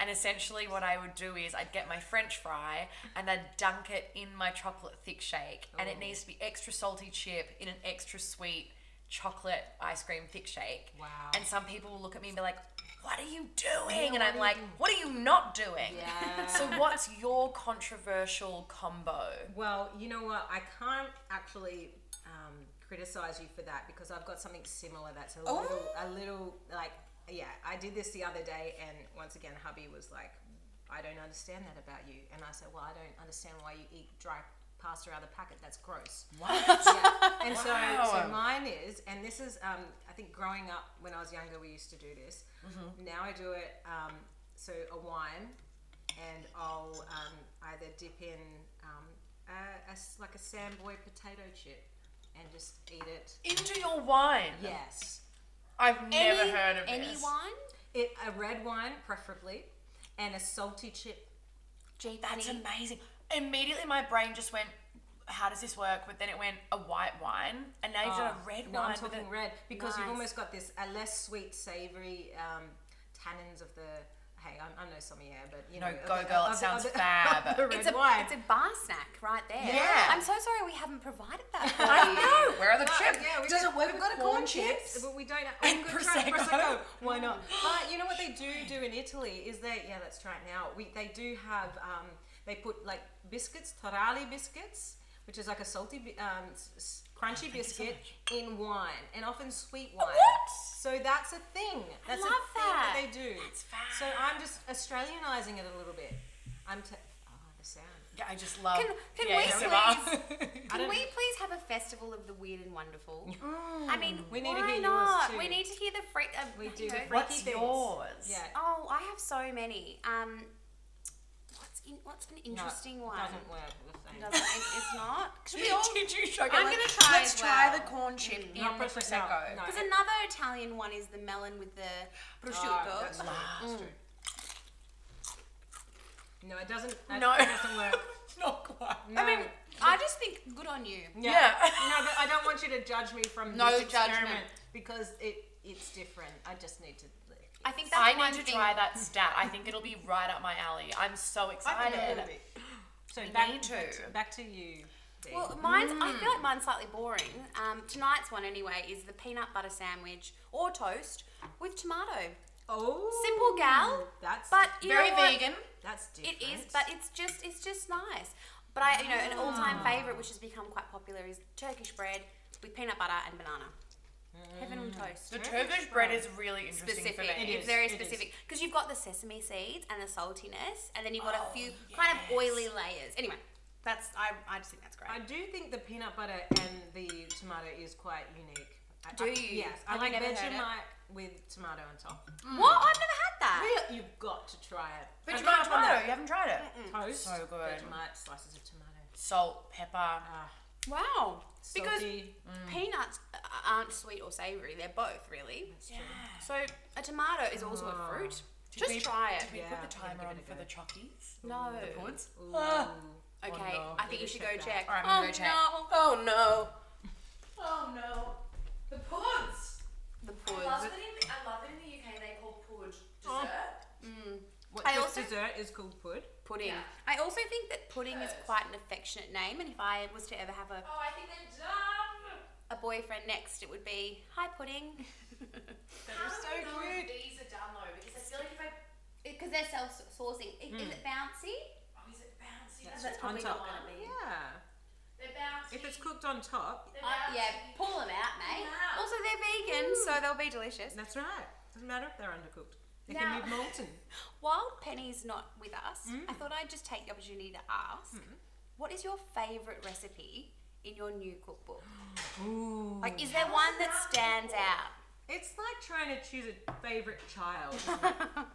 And essentially, what I would do is I'd get my French fry and I'd dunk it in my chocolate thick shake, and it needs to be extra salty chip in an extra sweet chocolate ice cream thick shake. Wow. And some people will look at me and be like, "What are you doing?" And I'm like, "What are you not doing?" Yeah. So, what's your controversial combo? Well, you know what? I can't actually um, criticize you for that because I've got something similar that's a little, a little like, yeah. I did this the other day, and once again, hubby was like, "I don't understand that about you," and I said, "Well, I don't understand why you eat dry pasta out of the packet. That's gross." What? yeah. And so, Wow. so mine is, and this is, um, I think growing up when I was younger, we used to do this. Mm-hmm. Now I do it, um, so a wine, and I'll um, either dip in um, a, a like a Samboy potato chip and just eat it. Into your wine. Yes. I've never any, heard of any this. wine. It, a red wine, preferably, and a salty chip. Gee, That's amazing. Immediately, my brain just went, "How does this work?" But then it went a white wine, and now you've done a red Oh, no, wine. I'm with talking it. red because you've Nice. almost got this a less sweet, savoury um, tannins of the. Hey, I'm, I'm no sommelier, but you know. of go girl, it sounds fab. of It's a wine. it's a bar snack right there. Yeah. I'm so sorry we haven't provided that for I know. Where are the Well, chips? yeah, we Does got, it work we've with got a corn corn chips? chips, but we don't. And we could Prosecco? prosecco. Why not? But you know what they do do in Italy is they yeah let's try it now. We they do have um, they put like biscuits, taralli biscuits, which is like a salty um, s- s- crunchy thank you so biscuit in wine and often sweet wine. What? So that's a thing. That's love a thing that. that. they do. That's So. I'm just Australianizing it a little bit. I'm t- oh the sound. Yeah, I just love. Can- can the we ASMR. I Can we please have a festival of the weird and wonderful? I mean, We need to why hear yours not? too. We need to hear the freak. Uh, We you do the freaky What's things. yours? Yeah. Oh, I have so many. Um, what's in, what's an interesting no, one? Doesn't work. the same. Doesn't- it- it's not. 'Cause we all- Did you show? I'm gonna try Let's as try well. the corn chip mm, in Not the prosecco, prosecco. no. Because another Italian one is the melon with the prosciutto. Oh, that's true. That's mm. true. No, it doesn't. That, No. it doesn't work. Not quite. No. I mean, I just think good on you. Yeah. no, but I don't want you to judge me from No this experiment judgment. because it it's different. I just need to. I think that's I need to thing. try that stat. I think it'll be right up my alley. I'm so excited. So We back need to. Back, back to you. Dee. Well, mine's. I feel like mine's slightly boring. Um, tonight's one anyway is the peanut butter sandwich or toast with tomato. oh, Simple gal, That's but Very vegan. that's different. It is, but it's just it's just nice. But I, you know, an all-time favorite which has become quite popular is Turkish bread with peanut butter and banana. Heaven on toast. The Turkish Turkish bread bread. is really interesting specific. for me. It it's very it is. specific because you've got the sesame seeds and the saltiness, and then you've got Oh, a few kind of oily layers. Anyway, that's I, I just think that's great. I do think the peanut butter and the tomato is quite unique. I, Do I- you? Yes, I like you it? Vegemite with tomato on top. What? I've never had that. Really? You've got to try it. But I've you not not done tomato. You haven't tried it. Toast, So good. Vegemite, slices of tomato. Salt, pepper. Ah, Wow. Because salty. peanuts, aren't sweet or savory. They're both really. Yeah. So a tomato is also a fruit. Just we- try it. Did we Yeah, put the yeah, timer on for the chockies? No. The puds? Ooh. Ah. Okay, no. I think you should go check. All right, I'm gonna oh, go check. No. Oh no. Oh no. The puds. The I puds. love it in I love it in the UK they call pud dessert. Mm. What I this also- dessert is called pud. Pudding. Yeah. I also think that pudding is quite an affectionate name, and if I was to ever have a, Oh, I think they're done. a boyfriend next, it would be hi pudding. How so do we know if cute. these are done though? Because I feel like if I Because they're self-saucing. Is, is it bouncy? oh is it bouncy? That's That's probably on top. not gonna be. Yeah. They're bouncy. If it's cooked on top, Uh, yeah, pull them out, mate. Wow. Also, they're vegan, so they'll be delicious. that's right. Doesn't matter if they're undercooked. They Now- can be molten. While Penny's not with us, Mm. I thought I'd just take the opportunity to ask, what is your favourite recipe in your new cookbook? Ooh. Like, is there one that stands out? It's like trying to choose a favorite child.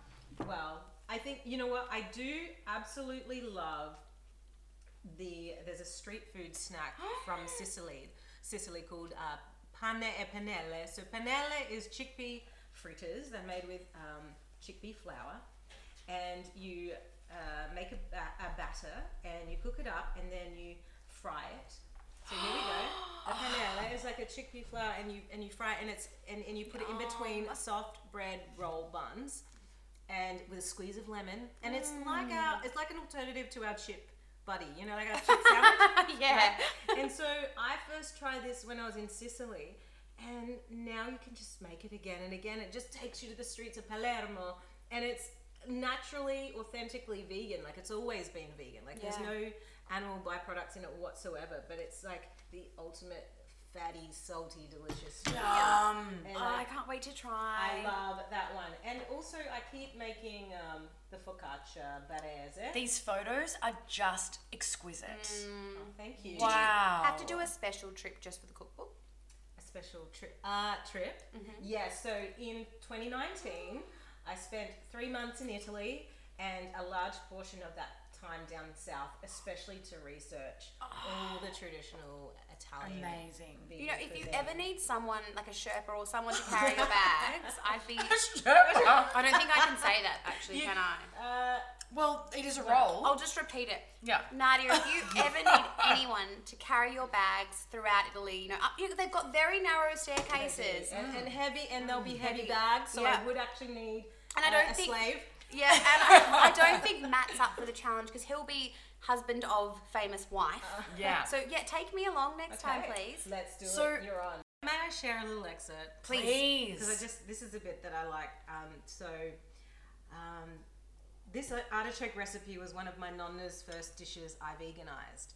well, I think you know what I do absolutely love the there's a street food snack from Sicily, Sicily called uh, pane e panelle. So panelle is chickpea fritters. They're made with um, chickpea flour, and you uh, make a, a batter and you cook it up and then you fry it. So here we go. A panelle is like a chickpea flour, and you and you fry it, and it's and, and you put it in between soft bread roll buns, and with a squeeze of lemon, and it's like our it's like an alternative to our chip buddy, you know, like our chip sandwich. yeah. and so I first tried this when I was in Sicily, and now you can just make it again and again. It just takes you to the streets of Palermo, and it's naturally, authentically vegan. Like it's always been vegan. Like there's no animal byproducts in it whatsoever. But it's like the ultimate fatty, salty, delicious. Yum. And Oh, I- I can't wait to try. I love that one. And also, I keep making um, the focaccia barese. These photos are just exquisite. Oh, thank you. Wow. Have to do a special trip just for the cookbook. Special trip. Uh, trip. Mm-hmm. Yes. so in 2019, I spent three months in Italy and a large portion of that time down south, especially to research all the traditional Italian. Amazing. You know, if you cuisine. ever need someone like a Sherpa or someone to carry your bags, I'd be. Sherpa. I don't think I can say that actually, You- can I? Uh, well, it is a role. I'll just repeat it. yeah. Nadia, if you ever need anyone to carry your bags throughout Italy, you know, up, you, they've got very narrow staircases. and, and heavy, and they'll be heavy, Heavy. bags, so Yeah. I would actually need And I uh, don't a think- slave. Yeah, and I, I don't think Matt's up for the challenge because he'll be husband of famous wife. Yeah. So yeah, take me along next time, please. Let's do So- it. You're on. May I share a little excerpt? Please. Because I just this is a bit that I like. Um, so, um, this artichoke recipe was one of my nonna's first dishes I veganized,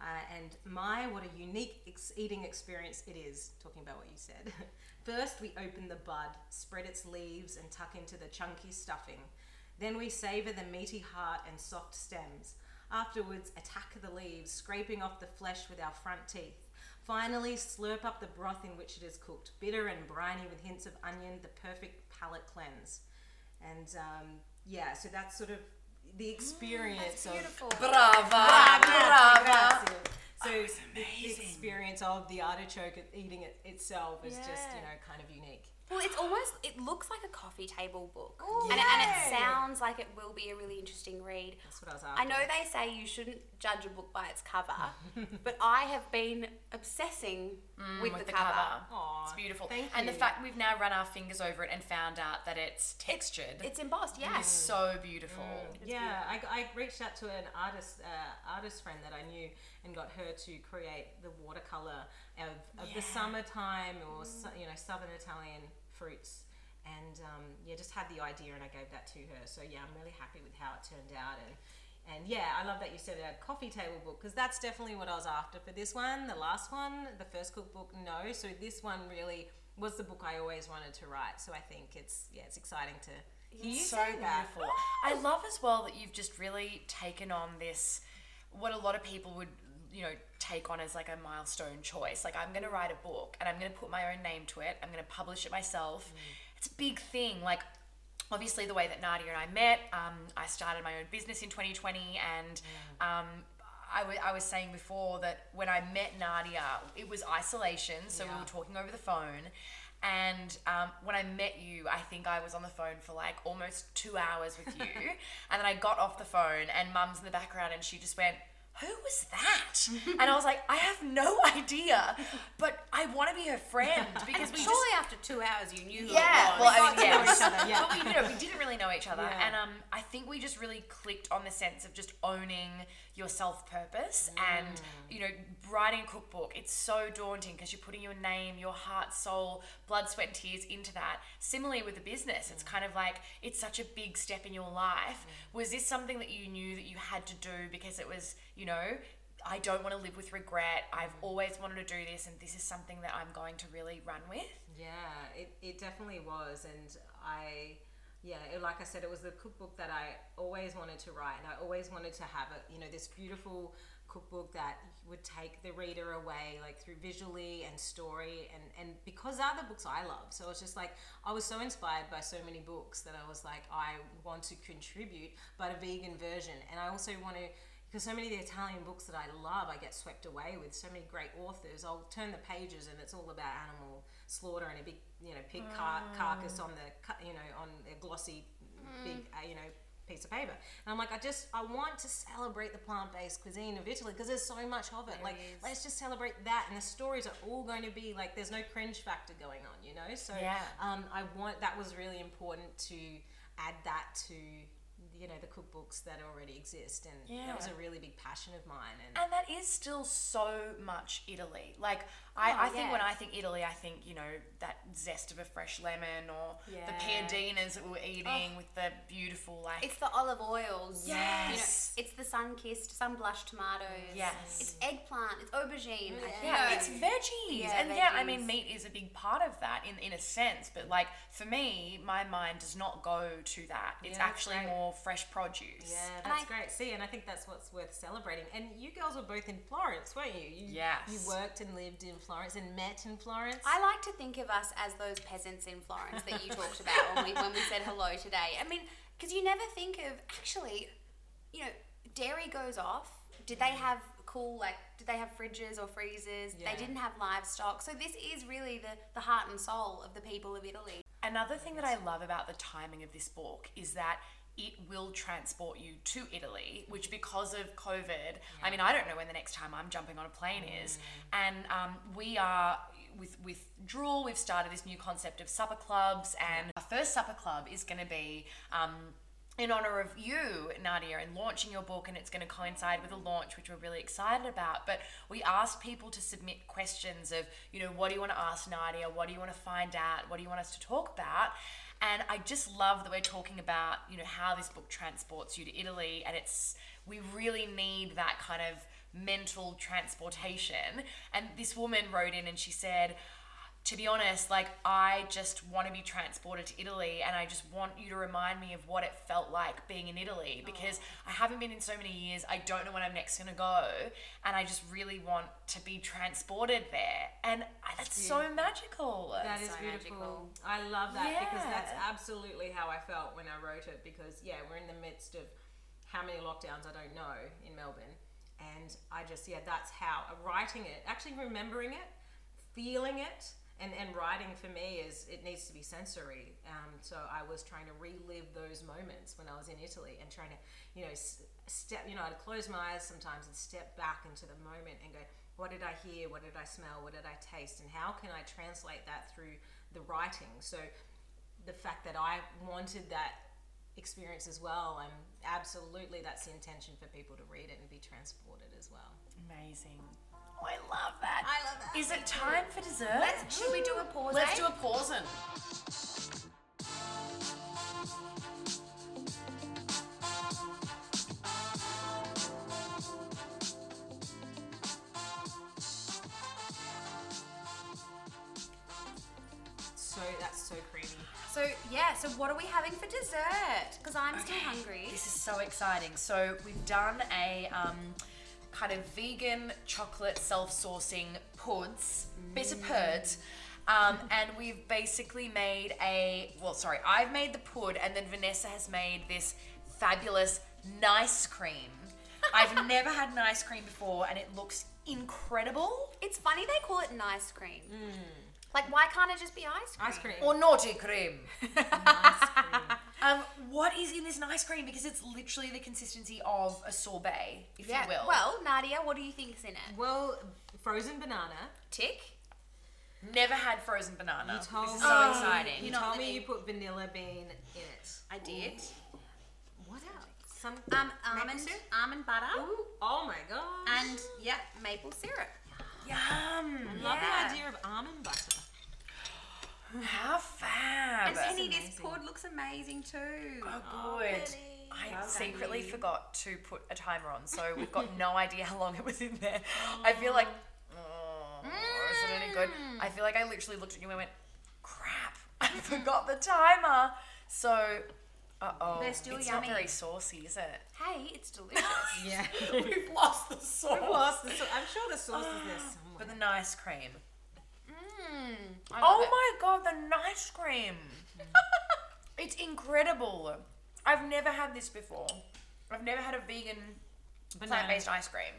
uh, and my what a unique ex- eating experience it is. Talking about what you said. First, we open the bud, spread its leaves, and tuck into the chunky stuffing. Then we savor the meaty heart and soft stems. Afterwards, attack the leaves, scraping off the flesh with our front teeth. Finally, slurp up the broth in which it is cooked, bitter and briny with hints of onion, the perfect palate cleanse. And um, yeah, so that's sort of the experience of Beautiful. Brava. Grazie, Brava. So Oh, it's the, the experience of the artichoke eating it itself is just you know kind of unique. Well, it's almost it looks like a coffee table book, Ooh, and, it, and it sounds like it will be a really interesting read. That's what I was after. I know they say you shouldn't judge a book by its cover, but I have been obsessing with, with the, cover. Aw, It's beautiful. Thank and the fact we've now run our fingers over it and found out that it's textured It's embossed, yeah. is so beautiful. yeah, I, I reached out to an artist uh, artist friend that I knew and got her to create the watercolor of, of the summertime or su- you know southern Italian fruits. And um, yeah, just had the idea and I gave that to her. So yeah, I'm really happy with how it turned out. And and yeah, I love that you said a coffee table book because that's definitely what I was after for this one. The last one, the first cookbook, no. So this one really was the book I always wanted to write. So I think it's yeah, it's exciting to hear you so say that. beautiful. I love as well that you've just really taken on this, what a lot of people would, you know, take on as like a milestone choice. Like I'm going to write a book and I'm going to put my own name to it. I'm going to publish it myself. It's a big thing. Like obviously the way that Nadia and I met, um, I started my own business in 2020 and um, I wa- I was saying before that when I met Nadia, it was isolation, so we were talking over the phone. And um, when I met you, I think I was on the phone for like almost two hours with you. and then I got off the phone, and mum's in the background, and she just went, Who was that? and I was like, I have no idea, but I want to be her friend because we just Surely after two hours you knew who yeah, well, I mean, yes. each other, yeah. But we, you know, we didn't really know each other, Yeah. and um, I think we just really clicked on the sense of just owning your self purpose and Mm. you know writing a cookbook. It's so daunting because you're putting your name, your heart, soul, blood, sweat, and tears into that. Similarly with the business, it's Mm. kind of like it's such a big step in your life. Was this something that you knew that you had to do because it was, you know? I don't want to live with regret. I've Mm. always wanted to do this, and this is something that I'm going to really run with. Yeah, it, it definitely was. And I, yeah, it, like I said, it was the cookbook that I always wanted to write. And I always wanted to have it, you know, this beautiful cookbook that would take the reader away, like through visually and story. And, and because they're the books I love. So it's just like, I was so inspired by so many books that I was like, I want to contribute, but a vegan version. And I also want to because so many of the Italian books that I love, I get swept away with. So many great authors. I'll turn the pages and it's all about animal slaughter and a big, you know, pig car- carcass on the, you know, on a glossy, big, uh, you know, piece of paper. And I'm like, I just, I want to celebrate the plant-based cuisine of Italy because there's so much of it. like, is. let's just celebrate that. And the stories are all going to be like, there's no cringe factor going on, you know. So, Yeah. um, I want that was really important to add that to. You know the cookbooks that already exist, and that was a really big passion of mine. And And that is still so much Italy. Like I, Oh, I think when. I think Italy, I think you know that zest of a fresh lemon or the Yeah. piadinas that we were eating with the beautiful like. It's the olive oils. Yes. You know, it's the sun kissed, sun blushed tomatoes. Yes. It's eggplant. It's aubergine. I- you yeah, it's veggies, Yeah, and yeah, I mean meat is a big part of that in in a sense. But like for me, my mind does not go to that. It's Yeah, actually right. more fresh produce. Yeah, And that's I- great. See, and I think that's what's worth celebrating. And you girls were both in Florence, weren't you? you Yes. You worked and lived in Florence and met in Florence. I like to think of us as those peasants in Florence that you talked about when we, when we said hello today. I mean, because you never think of actually, you know, dairy goes off. Did they mm. have cool like? Did they have fridges or freezers? Yeah. They didn't have livestock. So this is really the the heart and soul of the people of Italy. Another thing that I love about the timing of this book is that it will transport you to Italy, which because of COVID, I mean, I don't know when the next time I'm jumping on a plane is. And um, we are with with Drool. We've started this new concept of supper clubs, and our first supper club is going to be. Um, in honor of you, Nadia, and launching your book, and it's going to coincide with a launch, which we're really excited about. But we asked people to submit questions of, you know, what do you want to ask Nadia? What do you want to find out? What do you want us to talk about? And I just love that we're talking about, you know, how this book transports you to Italy, and it's we really need that kind of mental transportation. And this woman wrote in and she said, to be honest, like I just want to be transported to Italy and I just want you to remind me of what it felt like being in Italy because I haven't been in so many years. I don't know when I'm next going to go and I just really want to be transported there. And I- that's so magical. That is so beautiful. magical. I love that because that's absolutely how I felt when I wrote it. Because yeah, we're in the midst of how many lockdowns I don't know in Melbourne, and I just yeah, that's how writing it, actually remembering it, feeling it. And, and writing for me is it needs to be sensory. Um, so I was trying to relive those moments when I was in Italy and trying to, you know, step. You know, I'd close my eyes sometimes and step back into the moment and go, what did I hear? What did I smell? What did I taste? And how can I translate that through the writing? So the fact that I wanted that experience as well, and absolutely that's the intention for people to read it and be transported as well. Amazing. Oh, I love that. I love that. Is it time for dessert? Let's should we do a pause? Let's eh? do a pause So that's so creamy. So yeah, so what are we having for dessert? Because I'm still hungry. This is so exciting. So we've done a um, kind of vegan chocolate self-saucing puds, bit of pud. Um, and we've basically made a well, sorry, I've made the pud, and then Vanessa has made this fabulous nice cream. I've never had an ice cream before, and it looks incredible. It's funny they call it an ice cream. Like, why can't it just be ice cream? Ice cream. Or naughty cream. Ice cream. Um, what is in this ice cream? Because it's literally the consistency of a sorbet, if Yeah. you will. Well, Nadia, what do you think's in it? Well, frozen banana. Tick. never had frozen banana. You told this is so Oh, exciting. You You're not told me living- you put vanilla bean in it. I did. What else? Some Um, maple almond, syrup? almond butter, Ooh, oh my god! and yeah, maple syrup. Yum. I love yeah. the idea of almond butter. How fab. And Penny, this amazing. pod looks amazing too. Oh, good. Penny. I Well secretly you. forgot to put a timer on, so we've got no idea how long it was in there. I feel like, oh, is it any good? I feel like I literally looked at you and went, crap, I forgot the timer. So, uh oh, They're still it's yummy. not very saucy, is it? Hey, it's delicious. Yeah. We've lost the sauce. We've lost the sauce. I'm sure the sauce is there somewhere. But the nice cream. Mm, Oh it. my god, the ice cream. it's incredible. I've never had this before. I've never had a vegan Banana. plant-based ice cream.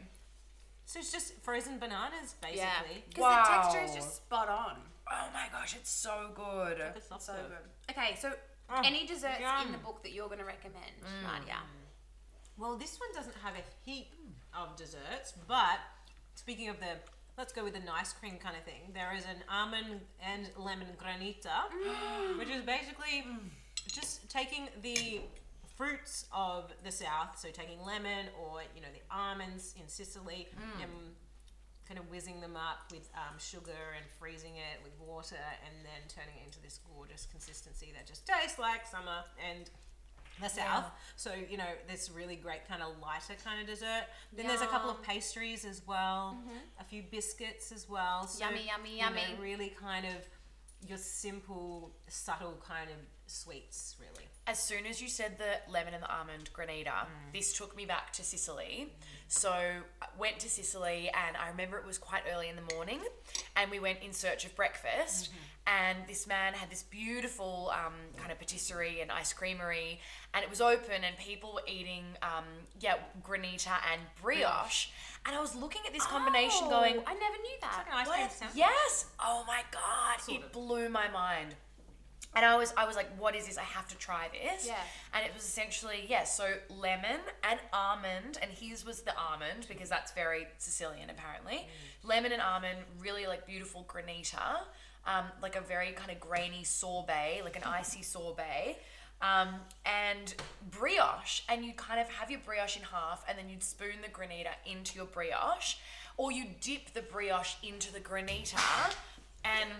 So it's just frozen bananas, Yeah, basically. because Wow. the texture is just spot on. Oh my gosh, it's so good. It's not So so good. Okay, so Oh, any desserts in yum. the book that you're going to recommend, Mm. Nadia? Well, this one doesn't have a heap of desserts, but speaking of the, let's go with an ice cream kind of thing. There is an almond and lemon granita, which is basically just taking the fruits of the south, so taking lemon or you know the almonds in Sicily and kind of whizzing them up with um, sugar and freezing it with water and then turning it into this gorgeous consistency that just tastes like summer and the south. So, you know, this really great kind of lighter kind of dessert. Then there's a couple of pastries as well, mm-hmm. a few biscuits as well. So, Yummy, yummy, you know, yummy. really kind of your simple, subtle kind of sweets, really. As soon as you said the lemon and the almond granita, mm. this took me back to Sicily. So I went to Sicily and I remember it was quite early in the morning and we went in search of breakfast mm-hmm. And this man had this beautiful um, kind of patisserie and ice creamery and it was open and people were eating um, yeah granita and brioche and I was looking at this combination Oh, going I never knew that. Like an ice cream sandwich. Yes. Oh my god, Sort it of. blew my mind. And I was I was like, what is this? I have to try this. Yeah. And it was essentially, yeah, so lemon and almond, and his was the almond because that's very Sicilian apparently. Lemon and almond, really like beautiful granita, um, like a very kind of grainy sorbet, like an icy sorbet. Um, and brioche, and you kind of have your brioche in half, and then you'd spoon the granita into your brioche, or you dip the brioche into the granita, and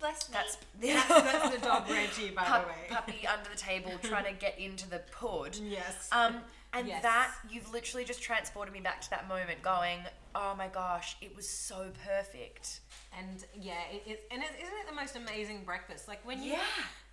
Bless me. that's That's the dog Reggie, by pup, the way. puppy under the table trying to get into the pud. Yes. Um, and Yes. that you've literally just transported me back to that moment, going, "Oh my gosh, it was so perfect." And yeah, it, it, and it, isn't it the most amazing breakfast? Like when you Yeah.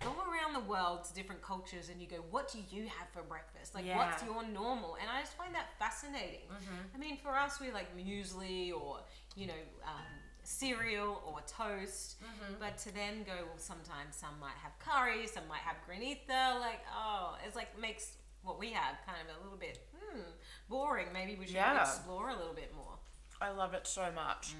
go around the world to different cultures and you go, what do you have for breakfast? Like Yeah. what's your normal? And I just find that fascinating. Mm-hmm. I mean, for us, we like muesli or you know um, cereal or toast. Mm-hmm. But to then go, well, sometimes some might have curry, some might have granita. Like oh, it's like makes what we have kind of a little bit hmm, boring. Maybe we should Yeah. explore a little bit more. I love it so much.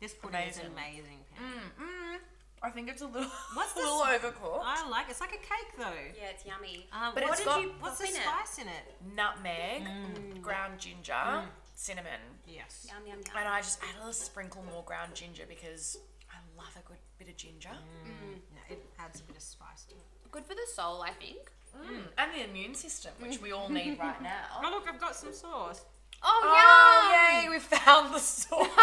This pudding is Amazing. amazing. Pam. Mm, I think it's a little, What's a little overcooked. I like it. it's like a cake though. yeah, it's yummy. Um, But what it's did got- you, what's the what's in it? spice in it? Nutmeg, ground ginger, cinnamon, Yes. Yum yum yum. and I just add a little sprinkle more ground ginger because I love a good bit of ginger. No, it adds a bit of spice to it. Good for the soul, I think. Mm. And the immune system, which we all need right now. Oh look, I've got some sauce. Oh, Oh, yay, we found the sauce.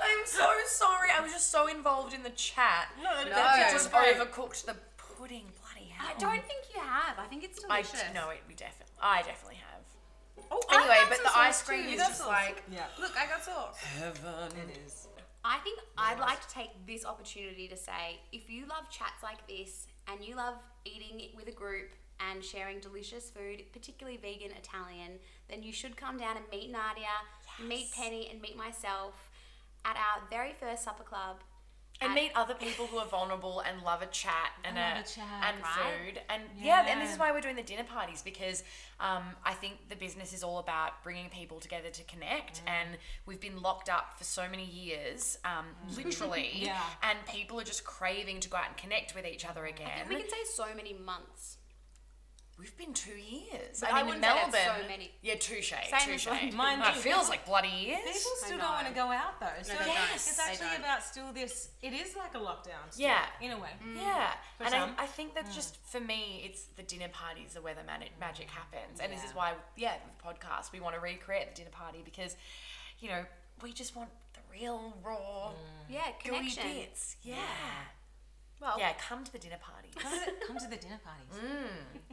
I'm so sorry. I was just so involved in the chat No, that- sounds just great. overcooked the pudding. Bloody hell. I don't think you have. I think it's I delicious. no, it, we definitely. I definitely have. Oh, Anyway, got but some the sauce ice cream too. is You got just sauce. like Yeah, Look, I got sauce. heaven. it is. I think I'd like to take this opportunity to say if you love chats like this and you love eating it with a group and sharing delicious food, particularly vegan Italian, then you should come down and meet Nadia, meet Penny, and meet myself at our very first supper club and meet other people who are vulnerable and love a chat and a, a chat, and right? food and yeah. and this is why we're doing the dinner parties because um, I think the business is all about bringing people together to connect Mm. and we've been locked up for so many years um, literally Yeah. and people are just craving to go out and connect with each other again We can say so many months. We've been two years But I I mean in wouldn't say that's Melbourne so many. yeah touche Same as touche London. Mind That you, feels like bloody years People still don't want to go out though. So they don't. Yes. it's They actually don't. about still this. It is like a lockdown. Still, Yeah. in a way. Mm. Yeah, For and. I, I think that's mm. just for me. It's the dinner parties are where the mani- magic happens, and this is why, yeah, with the podcast we want to recreate the dinner party because, you know, we just want the real raw, mm. Yeah, gooey connection. bits. Yeah. Well, yeah. Come to the dinner party. Come to, the, come to the dinner parties.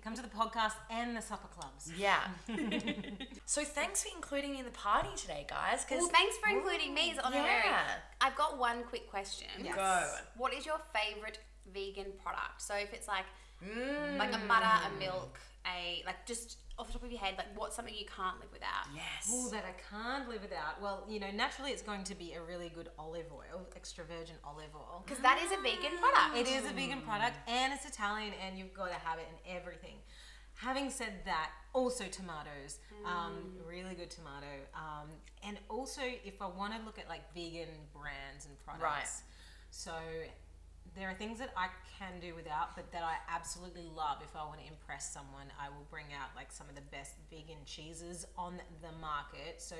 Come to the podcast and the supper clubs. yeah. so thanks for including me in the party today, guys. Well, thanks for including me as honorary. Yeah. I've got one quick question. Yes. Go. What is your favorite vegan product? So if it's like Mm. like a butter, a milk, a like just off the top of your head, like what's something you can't live without? yes. Oh, that I can't live without. Well, you know, naturally it's going to be a really good olive oil, extra virgin olive oil. Because that is a vegan product. It is a vegan product and it's Italian and you've got to have it in everything. Having said that, also tomatoes, um, really good tomato. Um, and also, if I want to look at like vegan brands and products, Right. so there are things that I can do without, but that I absolutely love. If I want to impress someone, I will bring out like some of the best vegan cheeses on the market. So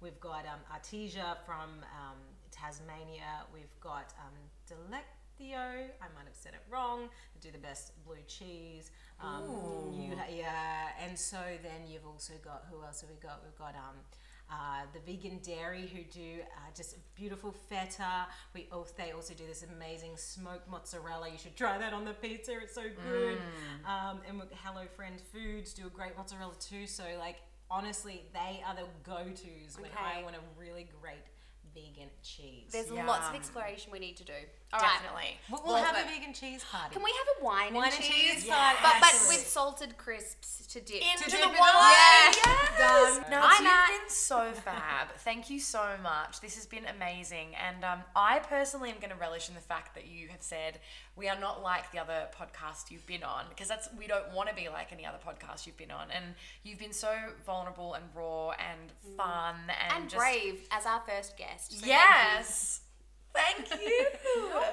we've got um, Artesia from um, Tasmania. We've got um, Delectio. I might have said it wrong. They do the best blue cheese. Um, you yeah, and so then you've also got who else have we got? We've got um, uh, the vegan dairy who do uh, just beautiful feta. We also, they also do this amazing smoked mozzarella. You should try that on the pizza. It's so good. Um, and with Hello Friend Foods do a great mozzarella too. So like honestly, they are the go-tos when I want a really great vegan cheese. There's lots of exploration we need to do. All right. Definitely. we'll, we'll Well, have a vegan cheese party. Can we have a wine, Wine and and cheese? cheese party, But, but with salted crisps to dip. Into To the dip the wine. Yes. Done. No, you've Nat. been so fab. Thank you so much. This has been amazing. And um, I personally am going to relish in the fact that you have said we are not like the other podcast you've been on because that's we don't want to be like any other podcast you've been on. And you've been so vulnerable and raw and fun and, and just, brave as our first guest. So. Yes. Thank you.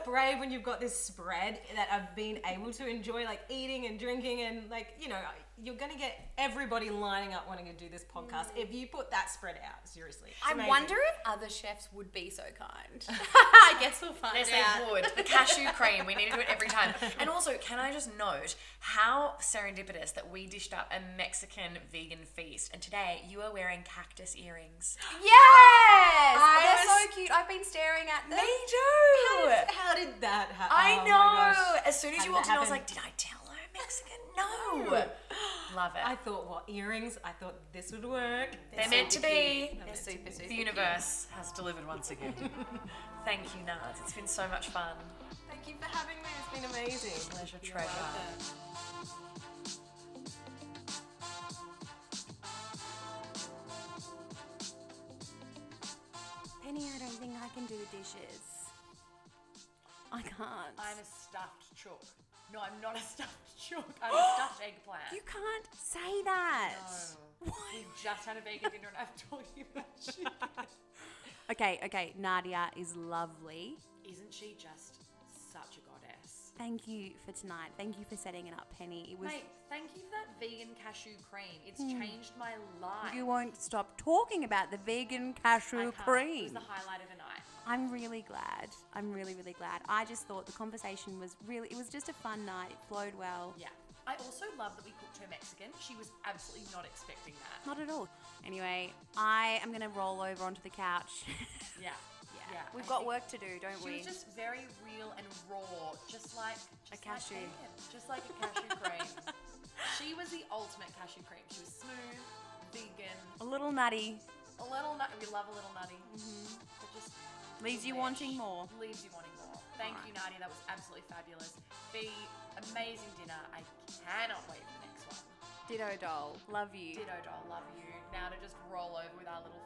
brave when you've got this spread that I've been able to enjoy, like eating and drinking, and like you know, you're gonna get everybody lining up wanting to do this podcast mm. if you put that spread out. Seriously, I amazing. wonder if other chefs would be so kind. I guess we'll find Yes, out. they would. The cashew cream. We need to do it every time. And also, can I just note how serendipitous that we dished up a Mexican vegan feast, and today you are wearing cactus earrings. Yes! I They're was- so cute. I've been staring at them. Me too. How did that happen? I Oh know. gosh. As soon as How you walked in, I was like, did I tell Mexican? No. Love it. I thought, what earrings? I thought this would work. They're meant to be. They're super, super The universe has delivered once again. Thank you, Naz. It's been so much fun. Thank you for having me. It's been amazing. Pleasure, treasure. Penny, I don't think I can do the dishes. I can't. I'm a stuffed chook. No, I'm not a stuffed chook. I'm a stuffed eggplant. you can't say that. No. We just had a vegan dinner and I've told you about chicken. Okay, okay. Nadia is lovely. Isn't she just such a goddess? Thank you for tonight. Thank you for setting it up, Penny. It was. Mate, thank you for that vegan cashew cream. It's hmm. changed my life. You won't stop talking about the vegan cashew can't. It cream. was the highlight of the night. I'm really glad. I'm really, really glad. I just thought the conversation was really, it was just a fun night. It flowed well. Yeah. I also love that we cooked her Mexican. She was absolutely not expecting that. Not at all. Anyway, I am going to roll over onto the couch. Yeah. yeah. yeah. We've I got work to do, don't She we? was just very real and raw, just like just A cashew. like bacon, just like a cashew cream. She was the ultimate cashew cream. She was smooth, vegan, a little nutty. a little nutty. We love a little nutty, but just Mm-hmm. Leaves you wanting more. Leaves you wanting more. Thank you, Nadia. That was absolutely fabulous. The amazing dinner. I cannot wait for the next one. Ditto doll. Love you. Ditto doll, love you. Now to just roll over with our little